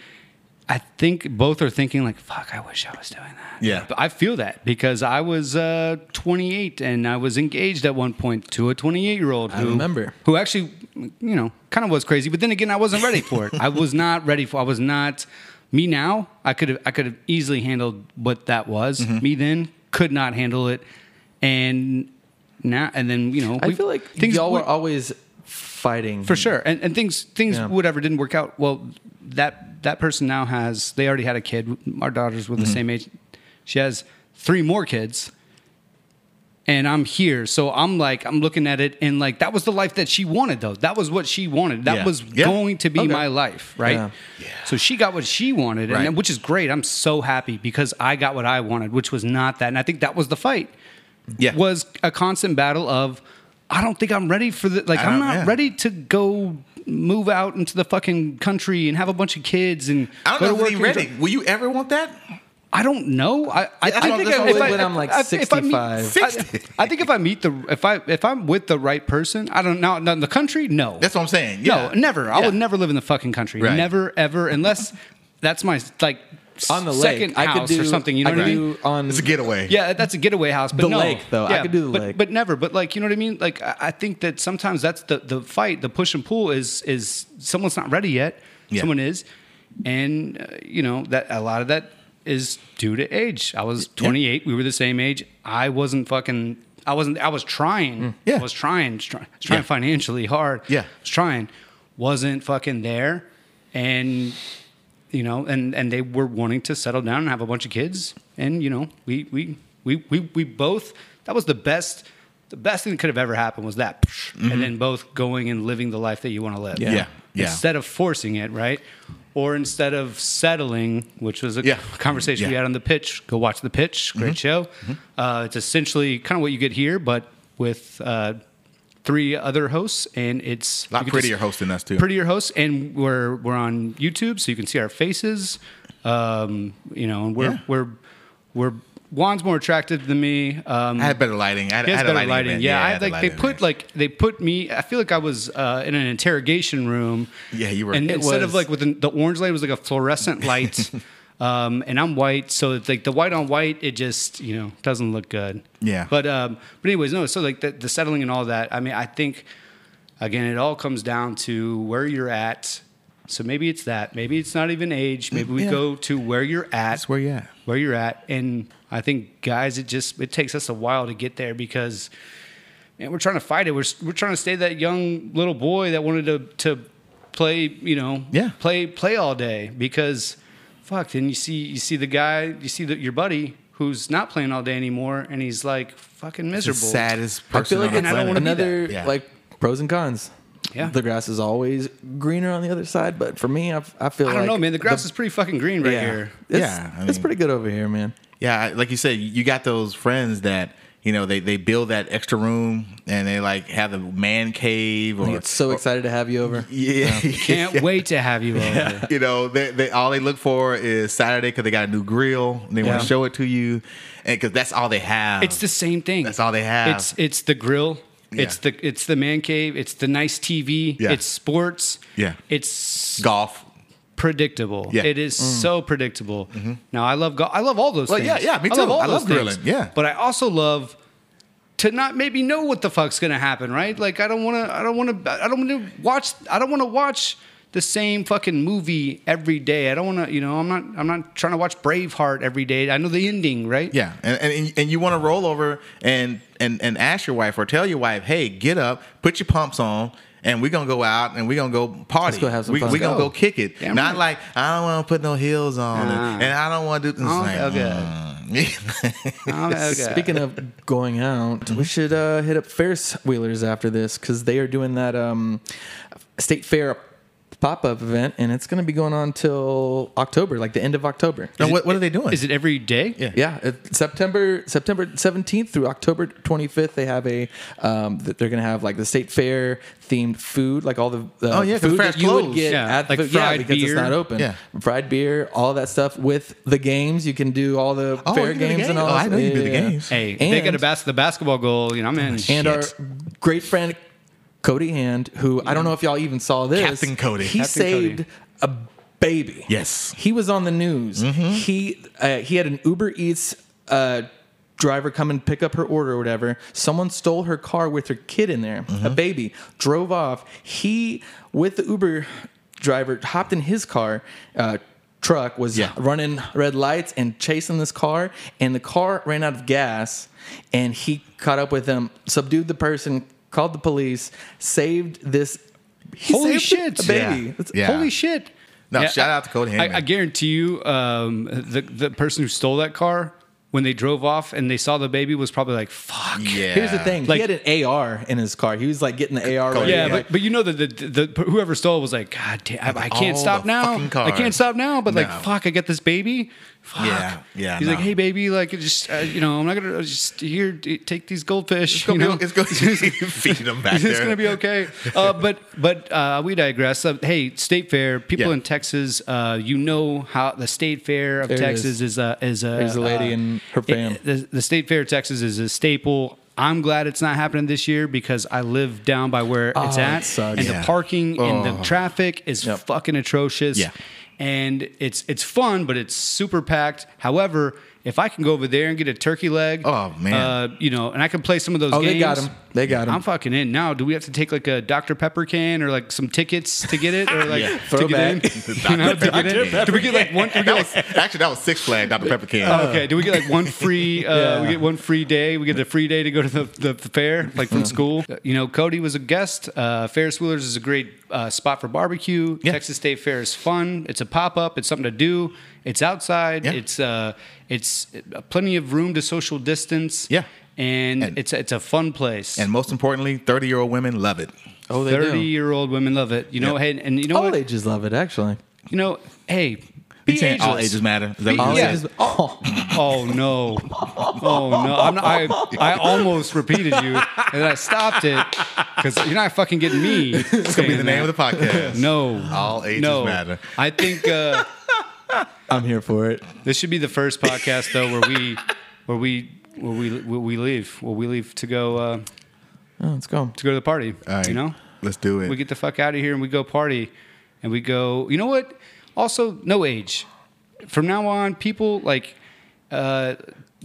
I think both are thinking like, "Fuck, I wish I was doing that." Yeah. but I feel that because I was uh, 28 and I was engaged at one point to a 28 year old. I remember. who actually, you know, kind of was crazy. But then again, I wasn't ready for it. I was not ready for. I was not. Me now, I could have. I could have easily handled what that was. Mm-hmm. Me then could not handle it, and now and then you know. I we- feel like things y'all were went- always fighting for sure and, and things things Yeah. whatever didn't work out well that that person now has they already had a kid our daughters were the mm-hmm. same age she has three more kids and i'm here so i'm like i'm looking at it and like that was the life that she wanted though that was what she wanted that Yeah. was Yeah. going to be Okay. my life right Yeah. so she got what she wanted Right. and which is great i'm so happy because i got what i wanted which was not that and i think that was the fight Yeah. was a constant battle of I don't think I'm ready for the like I I'm don't- not yeah. ready to go move out into the fucking country and have a bunch of kids and I don't go know to work ready. Will you ever want that? I don't know. I I, I I think I if I- when I'm, like, if- if I meet- 65. I, I think if I meet the if I if I'm with the right person, I don't know. In the country, no. That's what I'm saying. Yeah. No, never. I would never live in the fucking country. Right. Never ever unless that's my like on the second lake. I house could do or something. You know I what I mean? do on It's a getaway. Yeah, that's a getaway house. But The no. lake, though. I could do the but, lake. but never. But like, you know what I mean? Like, I, I think that sometimes that's the the fight, the push and pull is is someone's not ready yet. Yeah. Someone is, and uh, you know that a lot of that is due to age. I was 28. We were the same age. I wasn't fucking. I wasn't. I was trying. Mm. Yeah. I was trying. Trying, trying Yeah. financially hard. Yeah. I was trying. Wasn't fucking there, and you know, and and they were wanting to settle down and have a bunch of kids, and you know, we we we we we both. That was the best. The best thing that could have ever happened was that, and then both going and living the life that you want to live. Mm-hmm. Yeah. Yeah. Instead of forcing it, right? Or instead of settling, which was a Yeah. conversation we Yeah. Mm-hmm. had on the pitch. Go watch the pitch. Great show. Uh, it's essentially kind of what you get here, but with uh, three other hosts, and it's A lot prettier just- hosts than us too. prettier hosts, and we're we're on YouTube, so you can see our faces. Um, you know, and we're Yeah. we're we're Juan's more attractive than me. Um, I had better lighting. I had, he I had better lighting. event. Yeah, I I, had the like they put event. like they put me. I feel like I was uh, in an interrogation room. Yeah, you were- And It instead of like with the, the orange light, it was like a fluorescent light. um, and I'm white, so it's like the white on white, it just you know doesn't look good. Yeah. But um, but anyways, no. So like the, the settling and all that. I mean, I think again, it all comes down to where you're at. So maybe it's that. Maybe it's not even age. Maybe we Yeah. go to where you're at That's where you at. where you're at. And I think guys, it just it takes us a while to get there because man, we're trying to fight it. We're we're trying to stay that young little boy that wanted to to play, you know, Yeah. play play all day because fuck. Then you see you see the guy, you see the, your buddy who's not playing all day anymore, and he's like fucking the miserable. saddest I feel like on it's the I don't wanna another. Yeah. like pros and cons. Yeah. the grass is always greener on the other side, but for me, I, I feel like I don't like know, man. The grass is pretty fucking green right yeah, here. It's, Yeah, I it's pretty good over here, man. Yeah, like you said, you got those friends that you know they, they build that extra room and they like have the man cave I or get so excited to have you over. yeah, Can't wait to have you over. yeah. you know they, they all they look for is Saturday because they got a new grill and they want to show it to you and because that's all they have. It's the same thing. That's all they have. It's it's the grill. It's the it's the man cave. It's the nice TV. Yeah. It's sports. Yeah. It's golf. Predictable. Yeah. It is mm. so predictable. Mm-hmm. Now I love go- I love all those Well, things. yeah, yeah, me I too. love all I those love things. grilling, yeah. But I also love to not maybe know what the fuck's gonna happen, right? Like I don't want to. I don't want to. I don't want to watch. I don't want to watch the same fucking movie every day. I don't want to. You know, I'm not. I'm not trying to watch Braveheart every day. I know the ending, right? Yeah, and and, and you want to roll over and and and ask your wife or tell your wife, hey, get up, put your pumps on. And we're gonna go out and we're gonna go party. Let's go have some we, fun. we gonna Go. go kick it. Damn Not right. like I don't want to put no heels on, Ah. and, and I don't want to do. It's Oh, like, okay. mm. Oh, okay. Speaking of going out, we should uh, hit up Ferris Wheelers after this because they are doing that um, state fair pop up event, and it's going to be going on till October, like the end of October. Now, what, what are they doing? Is it every day? Yeah. Yeah, September September 17th through October 25th, they have a um, they're gonna have like the state fair themed food, like all the uh, Oh, yeah, 'cause food fair's that you would get Yeah, at the like food- yeah, because beer. it's not open. Yeah. fried beer, all that stuff with the games. You can do all the Oh, fair you do the games and all. Oh, I know you do the Yeah. games. Hey, they get a bas- the basketball goal. You know, I'm in. and our great friend Cody Hand, who I don't know if y'all even saw this. Captain Cody. He Captain saved a baby. Yes. He was on the news. He uh, he had an Uber Eats uh, driver come and pick up her order or whatever. Someone stole her car with her kid in there, a baby. Drove off. He with the Uber driver hopped in his car. Uh, truck was Yeah. running red lights and chasing this car and the car ran out of gas and he caught up with them subdued the person called the police saved this he Holy saved shit. a baby Yeah. It's- Yeah. Holy shit! No, shout out to Cody I, I guarantee you, um, the the person who stole that car when they drove off and they saw the baby was probably like, "Fuck." yeah. Here's the thing. Like- he had an AR in his car. He was like getting the AR. Ready. Yeah, Yeah. but but you know that the, the, the whoever stole it was like, God damn, I, I can't All stop now. I can't stop now. But like, fuck, I get this baby. Fuck. Yeah, yeah, He's no. like, hey baby, like just uh, you know, I'm not gonna uh, just here take these goldfish. It's gonna you know? be, it's gonna feed them back it's there. gonna be okay. Uh, but but uh, we digress. Uh, hey, State Fair. People Yeah. in Texas, uh, you know how the State Fair of There Texas is. is a is a There's a lady uh, and her fam. it- the, the State Fair of Texas is a staple. I'm glad it's not happening this year because I live down by where it's Oh, at, it sucks. and Yeah. the parking and the traffic is Yep. fucking atrocious. Yeah. And it's it's fun, but it's super packed. However, if I can go over there and get a turkey leg, Oh, man. uh, you know, and I can play some of those Oh, games. they got them. They got them. I'm fucking in now. Do we have to take like a Dr Pepper can or like some tickets to get it or like Yeah. to Throwback. get in? you know, to get in? Do we get like one? Do we That get like, was, actually, that was Six Flags, Dr. Pepper Can. Oh, okay. Do we get like one free? Uh, Yeah. We get one free day. We get a free day to go to the, the, the fair, like from school. You know, Cody was a guest. Uh, Ferris Wheelers is a great uh, spot for barbecue. Yeah. Texas State Fair is fun. It's a pop up. It's something to do. It's outside. It's uh, it's plenty of room to social distance. Yeah. and, And- it's it's a fun place. And most importantly, 30 year old women love it. Oh, they Thirty do. year old women love it. You know, Yeah. hey, and you know All what? ages love it, actually. You know, hey, be You saying all ages matter? Is that what All you Yeah. ages. Oh, Oh no! Oh no! I'm not, I I almost repeated you, and then I stopped it because you're not fucking getting me. It's gonna be the name of the podcast. No, All ages no. matter. I think uh, I'm here for it. this should be the first podcast though where we where we where we where we leave where we leave to go uh, Oh, let's go. to go to the party. All right, You know, let's do it. we get the fuck out of here and we go party, and we go. You know what? Also, no age. From now on, people like uh,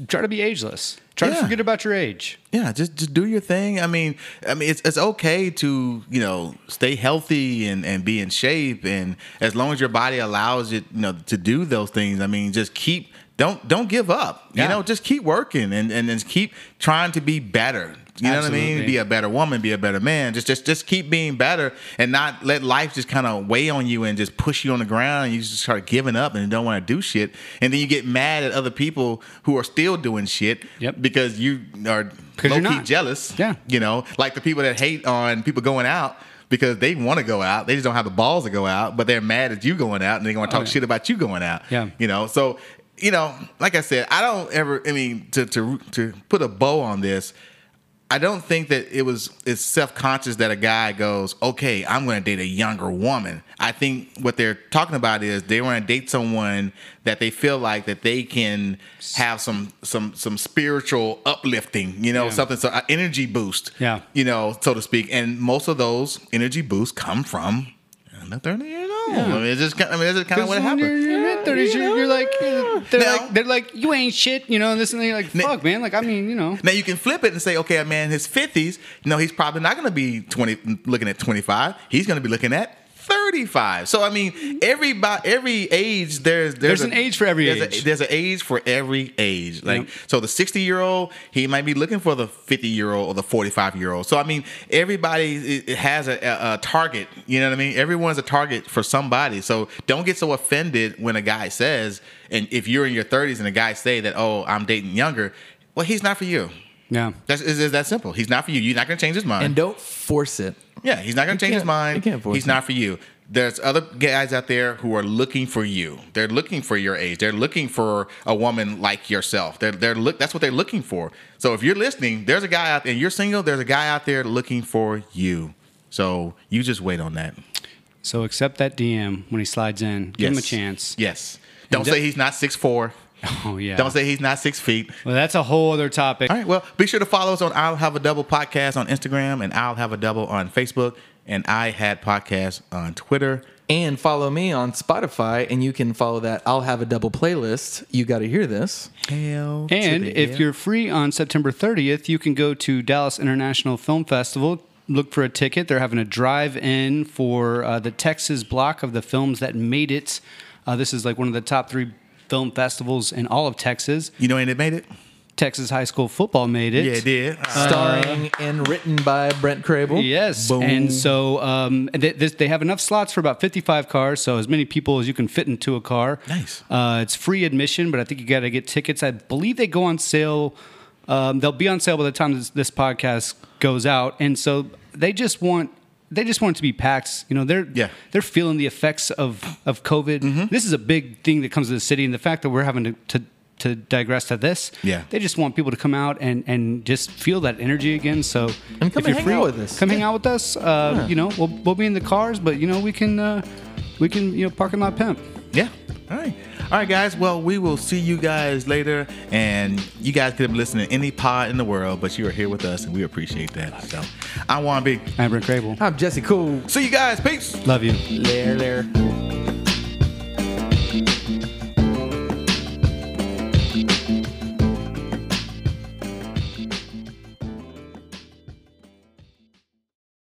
try to be ageless. Try to forget about your age. Yeah, just just do your thing. I mean, I mean, it's it's okay to you know stay healthy and and be in shape, and as long as your body allows it, you know, to do those things. I mean, just keep don't don't give up. You know, just keep working and and just keep trying to be better. You know what I mean? Be a better woman, be a better man. Just just just keep being better and not let life just kind of weigh on you and just push you on the ground. And you just start giving up and you don't want to do shit. And then you get mad at other people who are still doing shit Yep. because you are low key jealous. Yeah. You know, like the people that hate on people going out because they want to go out. They just don't have the balls to go out, but they're mad at you going out and they're going to talk Oh, yeah. shit about you going out. Yeah. You know, so, you know, like I said, I don't ever, I mean, to, to, to put a bow on this, I don't think that it was it's self conscious that a guy goes, okay, I'm going to date a younger woman. I think what they're talking about is they want to date someone that they feel like that they can have some some some spiritual uplifting, you know, Yeah. something so uh, energy boost, Yeah. you know, so to speak. And most of those energy boosts come from under 30 years old. I mean, it's just kind- I mean, just kind of what you're happened. in your mid thirties, you're, you're like, they're Now- like, they're like, you ain't shit, you know, and this and that. You're like, Now- fuck, man. Like, I mean, you know, Now you can flip it and say, okay, a man in his fifties, no, he's probably not going to be twenty, looking at twenty five. He's going to be looking at thirty five. So I mean, every by every age, there's there's, There's an age for every there's age. A, there's an age for every age. Like Yep. so, the sixty year old, he might be looking for the fifty year old or the forty five year old. So I mean, everybody i- i- has a, a, a target. You know what I mean? Everyone's a target for somebody. So don't get so offended when a guy says, and if you're in your thirties and a guy say that, oh, I'm dating younger. Well, he's not for you. Yeah. That's it's, it's that simple. He's not for you. You're not going to change his mind. And don't force it. yeah, he's not going to change his can't- mind. you can't force he's him. not for you. There's other guys out there who are looking for you. They're looking for your age. They're looking for a woman like yourself. They're they're look. That's what they're looking for. So if you're listening, there's a guy out there. And you're single. There's a guy out there looking for you. So you just wait on that. So accept that DM when he slides in. Give him a chance. Yes. Don't And say he's not six four. Oh yeah. Don't say he's not six feet. Well, that's a whole other topic. All right. Well, be sure to follow us on I'll Have a Double podcast on Instagram and I'll Have a Double on Facebook and I Had Podcast on Twitter. And follow me on Spotify, and you can follow that. I'll have a double playlist. You got to hear this. Hell. And if yeah. you're free on September 30th, you can go to Dallas International Film Festival. Look for a ticket. They're having a drive-in for uh, the Texas block of the films that made it. Uh, this is like one of the top three film festivals in all of Texas. you know, and it made it. Texas high school football made it. Yeah, it did. Starring and written by Brent Crable. Yes, Boom. and so um, they, this, they have enough slots for about 55 cars, so as many people as you can fit into a car. Nice. Uh, it's free admission, but I think you got to get tickets. I believe they go on sale. Um, they'll be on sale by the time this, this podcast goes out, and so they just want they just want it to be packed. You know, they're Yeah. they're feeling the effects of of COVID. Mm-hmm. This is a big thing that comes to the city, and the fact that we're having to. to to digress to this, Yeah. they just want people to come out and, and just feel that energy again. So, And come if you're hang free, out with us. Come hang out with us. Uh, You know, we'll, we'll be in the cars, but you know, we can uh, we can you know parking lot pimp. Yeah. All right. All right, guys. Well, we will see you guys later. And you guys could have listened to any pod in the world, but you are here with us, and we appreciate that. So I'm Juan B. I'm Brent Crable. I'm Jesse Cool. See you guys. Peace. Love you. There, there.